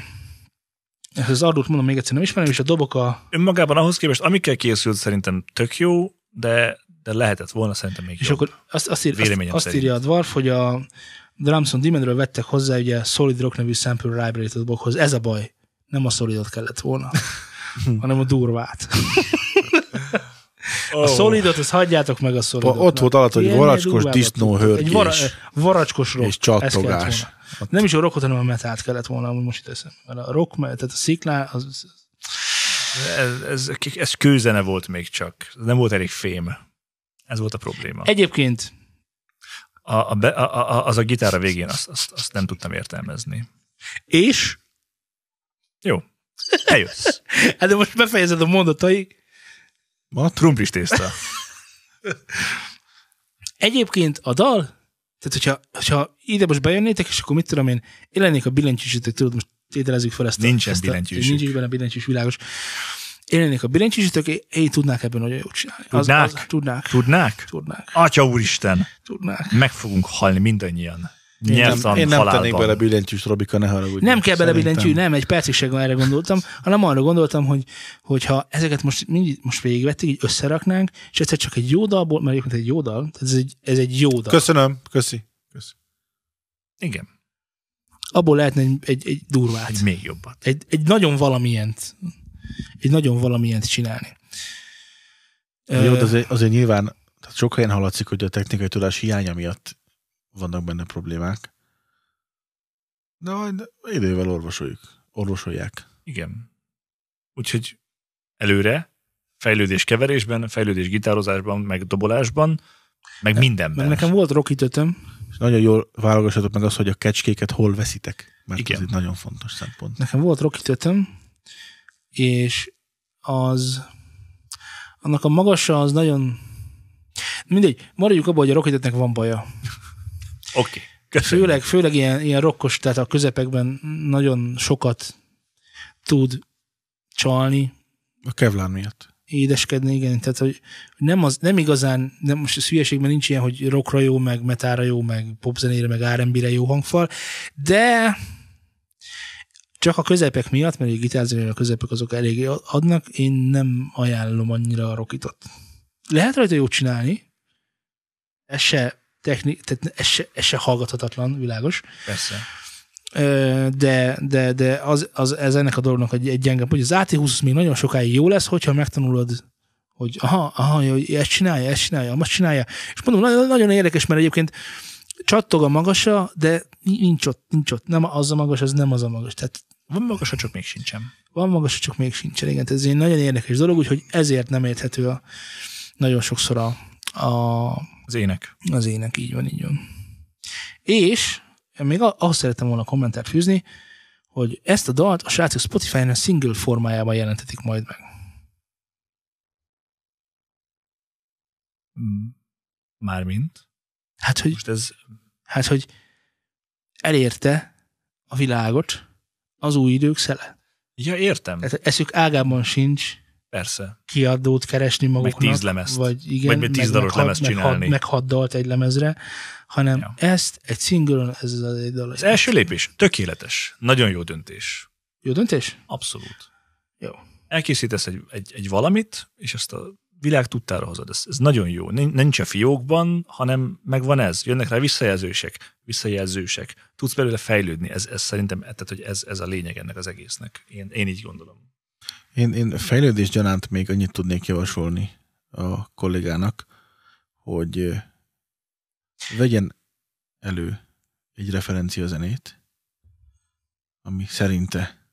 ezt az ardót mondom még egyszer nem ismerem, és a dobok a, Önmagában ahhoz képest, amikkel készült, szerintem tök jó, de, de lehetett volna szerintem még és jobb. akkor azt, azt, ír, azt, azt írja a Dwarf, hogy a Drumson Demandről vettek hozzá ugye Solid Rock nevű sample library a dobokhoz. Ez a baj. Nem a Solidot kellett volna, hanem a durvát. A Solidot, azt hagyjátok meg a Solidot. ott volt alatt, hogy varacskos durvábbat disznó tudtok. Egy vara, hörgés. varacskos rock. És csattogás. Nem is a rockot, hanem a metált kellett volna, ami most itt eszem. Mert a rock, tehát a sziklá, az, Ez, ez, ez kőzene volt még csak. Nem volt elég fém. Ez volt a probléma. Egyébként A, a, be- a, a, az a gitár a végén, azt, azt, azt nem tudtam értelmezni. és, Jó. Eljössz. hát de most befejezed a mondatai, Trumplis tészta. Egyébként a dal, tehát hogyha, hogyha ide most bejönnétek, és akkor mit tudom én, én lennék a billentyűsütő, tudod, most tételezzük fel ezt a... Nincsen ezt a, billentyűsük. Nincs is benne billentyűs, világos. Én lennék a billentyűsütők, én, tudnák ebben nagyon jót csinálni. Az- Tudnák? Az, tudnák? Tudnák? Tudnák. Atya úristen, Tudnák. meg fogunk halni mindannyian. Én nem, Nyertan én nem tennék bele billentyűs, Robika, ne haragudj. Nem kell bele billentyű, nem, egy percig sem erre gondoltam, hanem arra gondoltam, hogy hogyha ezeket most mindig most végigvették, így összeraknánk, és egyszer csak egy jó dalból, mert egyébként egy jó dal, tehát ez egy, ez egy jó dal. Köszönöm, köszi. köszi. Igen, Abból lehetne egy, egy, egy durvát. egy még jobbat. egy, egy nagyon valamilyent, egy nagyon valamilyent csinálni. Jó, de azért, azért nyilván tehát sok helyen hallatszik, hogy a technikai tudás hiánya miatt vannak benne problémák. De majd idővel orvosoljuk. Orvosolják. Igen. Úgyhogy előre, fejlődés keverésben, fejlődés gitározásban, meg dobolásban, meg mindenben. Mert nekem volt Rocky tötöm, És nagyon jól válogassatok meg azt, hogy a kecskéket hol veszitek. Mert Igen. ez egy nagyon fontos szempont. nekem volt Rocky tötöm, és az annak a magasa az nagyon mindegy, maradjuk abban, hogy a Rocky tötnek van baja. Oké. Köszönjük. Főleg, főleg ilyen, ilyen rokkos, tehát a közepekben nagyon sokat tud csalni, A Kevlár miatt. édeskedni, igen, tehát hogy nem, az, nem igazán, nem most a hülyeségben nincs ilyen, hogy rockra jó, meg metára jó, meg popzenére, meg R&B-re jó hangfal, de csak a közepek miatt, mert a gitárzenére a közepek azok elég adnak, én nem ajánlom annyira a rockitot. Lehet rajta jót csinálni, ez se technik, tehát ez se, ez se hallgathatatlan, világos, Persze. De, de, de az, az, ez ennek a dolognak egy, egy gyenge, hogy az AT20 még nagyon sokáig jó lesz, hogyha megtanulod, hogy aha, aha, jó, ezt csinálja, ezt csinálja, azt csinálja. És mondom, nagyon, nagyon érdekes, mert egyébként csattog a magasa, de nincs ott, nincs ott. Nem az a magas, az nem az a magas. Tehát Van magas, csak még sincsen. van magas, csak még sincsen. Igen, ez egy nagyon érdekes dolog, úgyhogy ezért nem érthető a, nagyon sokszor a, a, Az ének. az ének, így van, így van. És még a- ahhoz szerettem volna kommentát fűzni, hogy ezt a dalt a srácok Spotify-on a single formájában jelentetik majd meg. Mm. Mármint. Hát, hogy, Most ez hát, hogy elérte a világot az új idők szele. Ja, értem. Tehát eszük ágában sincs Persze. kiadót keresni maguknak. tíz lemezt. Vagy, igen, Vagy még tíz meg, hat- lemezt meg, csinálni. Hat, meg hat dalt egy lemezre, hanem Ja. ezt egy single ez az egy dal. Az első lépés. Tökéletes. Nagyon jó döntés. Jó döntés? Abszolút. Jó. Elkészítesz egy, egy, egy valamit, és ezt a világ tudtára hozod. Ez, ez nagyon jó. Nin- Nincs a fiókban, hanem megvan ez. Jönnek rá visszajelzősek, visszajelzősek. Tudsz belőle fejlődni. Ez, ez szerintem, tehát, hogy ez, ez a lényeg ennek az egésznek. Én, én így gondolom. Én, én fejlődés gyanánt még annyit tudnék javasolni a kollégának, hogy vegyen elő egy referencia zenét, ami szerinte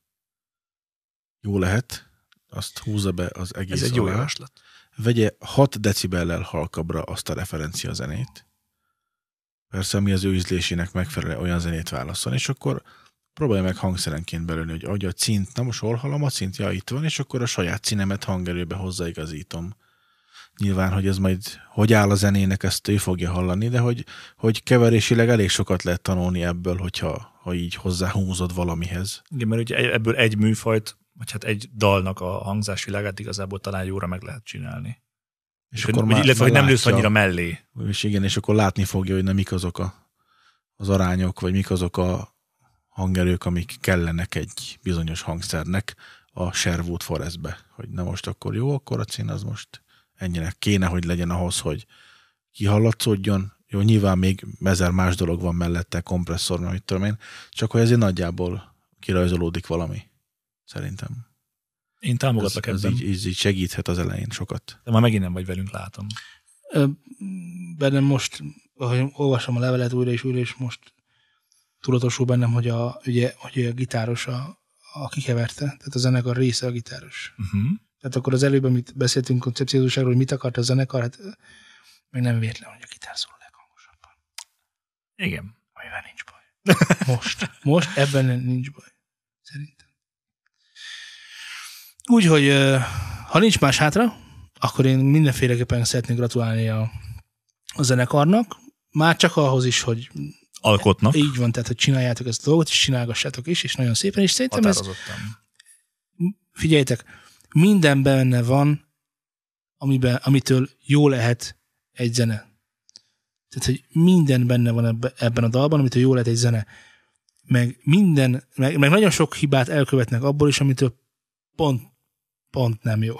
jó lehet, azt húzza be az egész Ez egy jó alá. javaslat. vegye 6 decibellel halkabbra azt a referencia zenét. Persze, ami az ő ízlésének megfelelő olyan zenét válaszol, és akkor próbálja meg hangszerenként belőni, hogy ahogy a cint, na most hol hallom a cint, ja, itt van, és akkor a saját színemet hangerőbe hozzáigazítom. Nyilván, hogy ez majd hogy áll a zenének, ezt ő fogja hallani, de hogy, hogy keverésileg elég sokat lehet tanulni ebből, hogyha ha így hozzáhúzod valamihez. Igen, mert ugye ebből egy műfajt, vagy hát egy dalnak a hangzásvilágát igazából talán jóra meg lehet csinálni. És Hogy, hogy, illetve, hogy nem lősz annyira mellé. És igen, és akkor látni fogja, hogy nem mik azok a, az arányok, vagy mik azok a hangerők, amik kellenek egy bizonyos hangszernek a Sherwood Forestbe. Hogy na most akkor jó, akkor a cín az most ennyire kéne, hogy legyen ahhoz, hogy kihallatszódjon. Jó, nyilván még ezer más dolog van mellette, kompresszor, mit tudom én, csak hogy ezért nagyjából kirajzolódik valami. Szerintem. Én Ez, támogatlak ez ebben. így, így, így segíthet az elején sokat. De már megint nem vagy velünk, látom. Bennem most, ahogy olvasom a levelet újra és újra, és most tudatosul bennem, hogy a, ugye, hogy a gitáros a, a kikeverte, tehát a zenekar része a gitáros. Uh-huh. Tehát akkor az előbb, amit beszéltünk koncepciózóságról, hogy mit akart a zenekar, hát ö, meg nem véletlen, hogy a gitár szól leghangosabban. Igen. Amivel nincs baj. Most. Most ebben nincs baj. Szerintem. Úgyhogy, ha nincs más hátra, akkor én mindenféleképpen szeretnék gratulálni a, a zenekarnak. Már csak ahhoz is, hogy Alkotnak. így van, tehát hogy csináljátok ezt a dolgot, és csinálgassátok is, és nagyon szépen, és szerintem ez, figyeljetek, minden benne van, amiben, amitől jó lehet egy zene. Tehát, hogy minden benne van ebbe, ebben a dalban, amitől jó lehet egy zene. Meg minden, meg, meg nagyon sok hibát elkövetnek abból is, amitől pont, pont nem jó.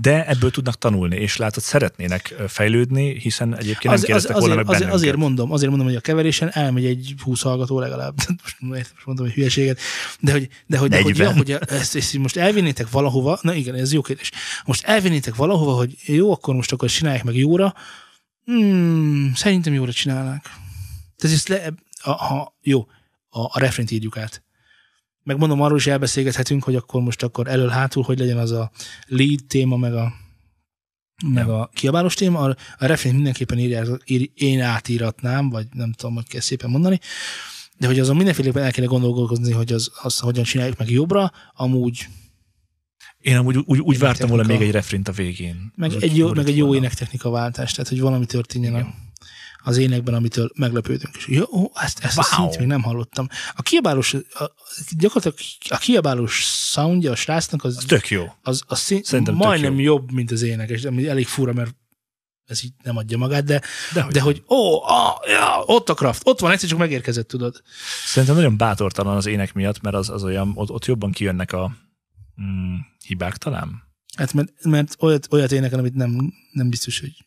De ebből tudnak tanulni, és látod, szeretnének fejlődni, hiszen egyébként nem Az, az, kérdeztek volna meg azért, azért, mondom, azért mondom, hogy a keverésen elmegy egy 20 hallgató legalább. Most, mondom, hogy hülyeséget. De hogy, de hogy, de hogy, ja, 40. hogy ezt, ezt, most elvinnétek valahova, na igen, ez jó kérdés. Most elvinnétek valahova, hogy jó, akkor most akkor csinálják meg jóra. Hmm, szerintem jóra csinálnák. Tehát ezt le, a, ha, jó, a, a refrent írjuk át. Megmondom, arról is elbeszélgethetünk, hogy akkor most akkor elől-hátul, hogy legyen az a lead téma, meg a meg a kiabálós téma, a, a refrént mindenképpen írják, ír, én átíratnám, vagy nem tudom, hogy kell szépen mondani, de hogy azon mindenféleképpen el kéne gondolkozni, hogy az, az hogyan csináljuk meg jobbra, amúgy Én amúgy úgy, úgy vártam volna még egy refrint a végén. meg egy, jó, meg egy jó énektechnika váltás, tehát hogy valami történjen a, az énekben, amitől meglepődünk. És jó, ezt, ezt wow. a szint még nem hallottam. A kiabálós, a, a- gyakorlatilag a kiabálós soundja a srácnak az, Az tök jó. az, az szint, Szerintem majdnem jó. jobb, mint az énekes, ami elég fura, mert ez így nem adja magát, de, Dehogy de hogy ó, ah, ja, ott a Kraft, ott van, egyszer csak megérkezett, tudod. Szerintem nagyon bátortalan az ének miatt, mert az, az olyan, ott, ott jobban kijönnek a mm, hibák talán. Hát mert, mert olyat, olyat énekel, amit nem, nem biztos, hogy...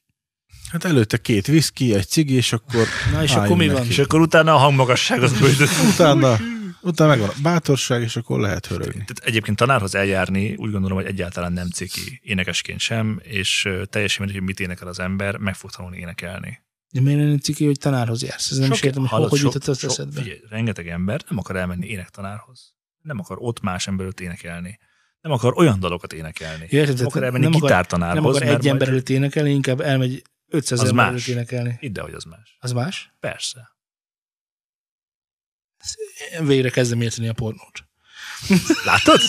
Hát előtte két viszki, egy cigi, és akkor Na és akkor mi neki. van? És akkor utána a hangmagasság az bőzött. Utána, utána megvan a bátorság, és akkor lehet hörögni. Tehát egyébként tanárhoz eljárni úgy gondolom, hogy egyáltalán nem ciki énekesként sem, és teljesen mindegy, hogy mit énekel az ember, meg fog tanulni énekelni. De miért lenne ciki, hogy tanárhoz jársz? Ez nem is értem, hogy hallod, hogy sok- jutott az sok- eszedbe. Figyelj, rengeteg ember nem akar elmenni énektanárhoz. Nem akar ott más ember előtt énekelni. Nem akar olyan dalokat énekelni. Ja, értem, nem akar elmenni nem akar- gitártanárhoz. Nem akar egy ember előtt énekelni, inkább elmegy 500 Az más. énekelni. Hidd el, hogy az más. Az más? Persze. Végre kezdem érteni a pornót. Látod?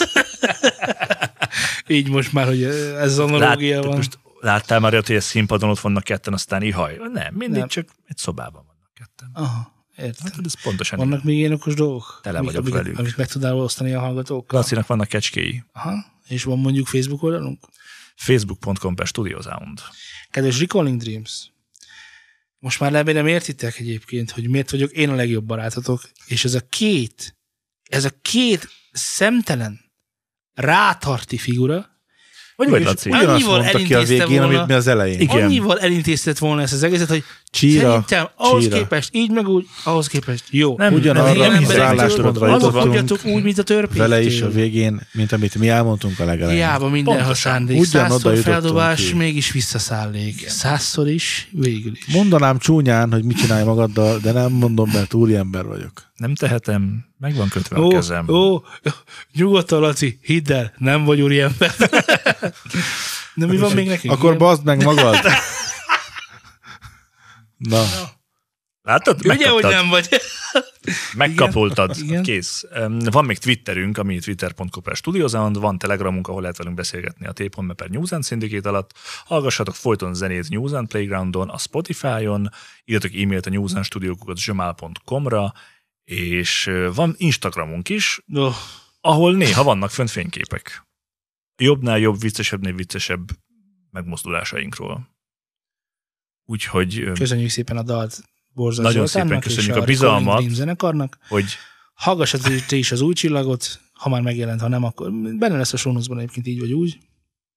Így most már, hogy ez az analógia Lát, van. most láttál már olyat, hogy a színpadon ott vannak ketten, aztán ihaj? Nem, mindig Nem. csak egy szobában vannak ketten. Aha, értem. Hát ez pontosan Vannak még ilyen okos dolgok? Tele Amik- vagyok amiket, velük. Amit meg tudnál osztani a hallgatókkal? Lacinak vannak kecskéi. Aha. És van mondjuk Facebook oldalunk? Facebook.com per Studio Sound. Kedves Recalling Dreams, most már remélem értitek egyébként, hogy miért vagyok én a legjobb barátotok, és ez a két, ez a két szemtelen, rátarti figura, Hogy vagy, Laci? Annyival mondta ki a végén, volna- amit mi az elején. Igen. annyival elintéztett volna ezt az egészet, hogy Csíra, szerintem ahhoz csíra. képest így meg úgy, ahhoz képest jó. Nem, Ugyanarra Az ilyen az álláspontra jutottunk tudjatok úgy, mint a törpéktől. vele is a végén, mint amit mi elmondtunk a legelején. Hiába minden, ha Pontosan. szándék. Ugyanoda feldobás, ki. mégis visszaszállék. Százszor is, végül is. Mondanám csúnyán, hogy mit csinálj magaddal, de nem mondom, mert úriember vagyok. Nem tehetem, meg van kötve a Ó, kezem. ó, nyugodtan, Laci, hidd el, nem vagy úriember. De mi van még nekünk? Akkor bazd meg magad! Na, Látod? Ugye, hogy nem vagy? Megkapoltad. Igen. Kész. Van még Twitterünk, ami twitter.com per van Telegramunk, ahol lehet velünk beszélgetni a t.me per News and Syndicate alatt. Hallgassatok folyton zenét News and Playgroundon, a Spotify-on, írjatok e-mailt a newsandstudiokukat.gmail.com-ra, és van Instagramunk is, Oh, ahol néha vannak fönt fényképek. Jobbnál jobb, viccesebbnél viccesebb megmozdulásainkról. Úgyhogy köszönjük szépen a dalt Borzai Nagyon Zoltánnak szépen köszönjük és a bizalmat. Dream zenekarnak. hogy Hallgassad te is az új csillagot, ha már megjelent, ha nem, akkor benne lesz a sónuszban egyébként így vagy úgy.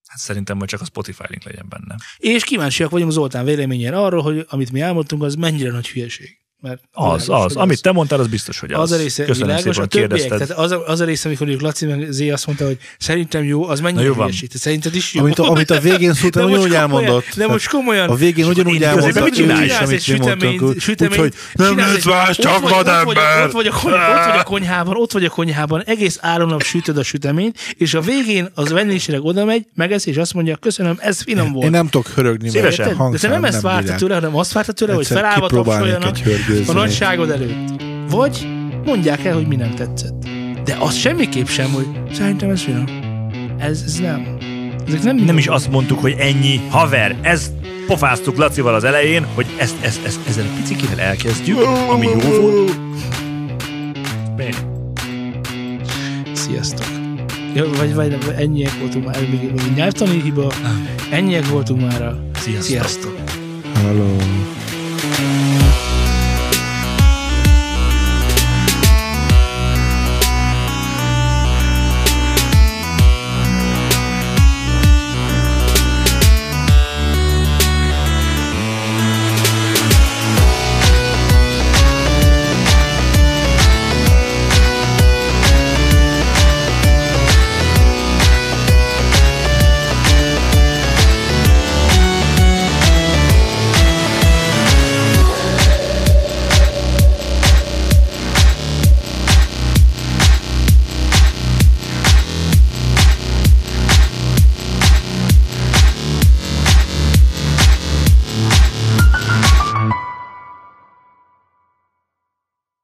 hát szerintem majd csak a Spotify link legyen benne. És kíváncsiak vagyunk Zoltán véleményére arról, hogy amit mi elmondtunk, az mennyire nagy hülyeség. Mert Az, az. hogy Amit te mondtál, az biztos, hogy az. az a része Köszönöm világos, szépen, a többiek, tehát az a, az a része, amikor mondjuk Laci meg Zé azt mondta, hogy szerintem jó, az mennyire jó van. hülyeség. Te szerinted is jó? amit a, amit a végén szóltam, ugyanúgy komolyan- elmondott. De most komolyan. A végén ugyanúgy közben mit csinálsz? amit mi mondtunk. úgy- süteményt, Úgyhogy nem egy- más, ott csak vagy- vadember. Ott vagy, a konyhában, ott vagy a konyhában, egész nap sütöd a süteményt, és a végén az vendégségleg oda megy, megesz, és azt mondja, köszönöm, ez finom volt. Én nem tudok hörögni, Szívesen. De te nem ezt vártad tőle, hanem azt vártad tőle, hogy felállva tapsoljanak hörgőzni. a nagyságod előtt. Vagy mondják el, hogy mi nem tetszett. De az semmiképp sem, hogy szerintem ez finom. Ez, ez nem. Ezek nem, Nem is azt mondtuk, hogy ennyi, haver, ezt pofáztuk Lacival az elején, hogy ezt, ezt, ezt ezzel egy picikével elkezdjük, ami jó volt. Sziasztok. Ja, vagy, vagy, vagy ennyiek voltunk már, még, még nyelvtani hiba, ennyiek voltunk már. Sziasztok. Sziasztok. Hello.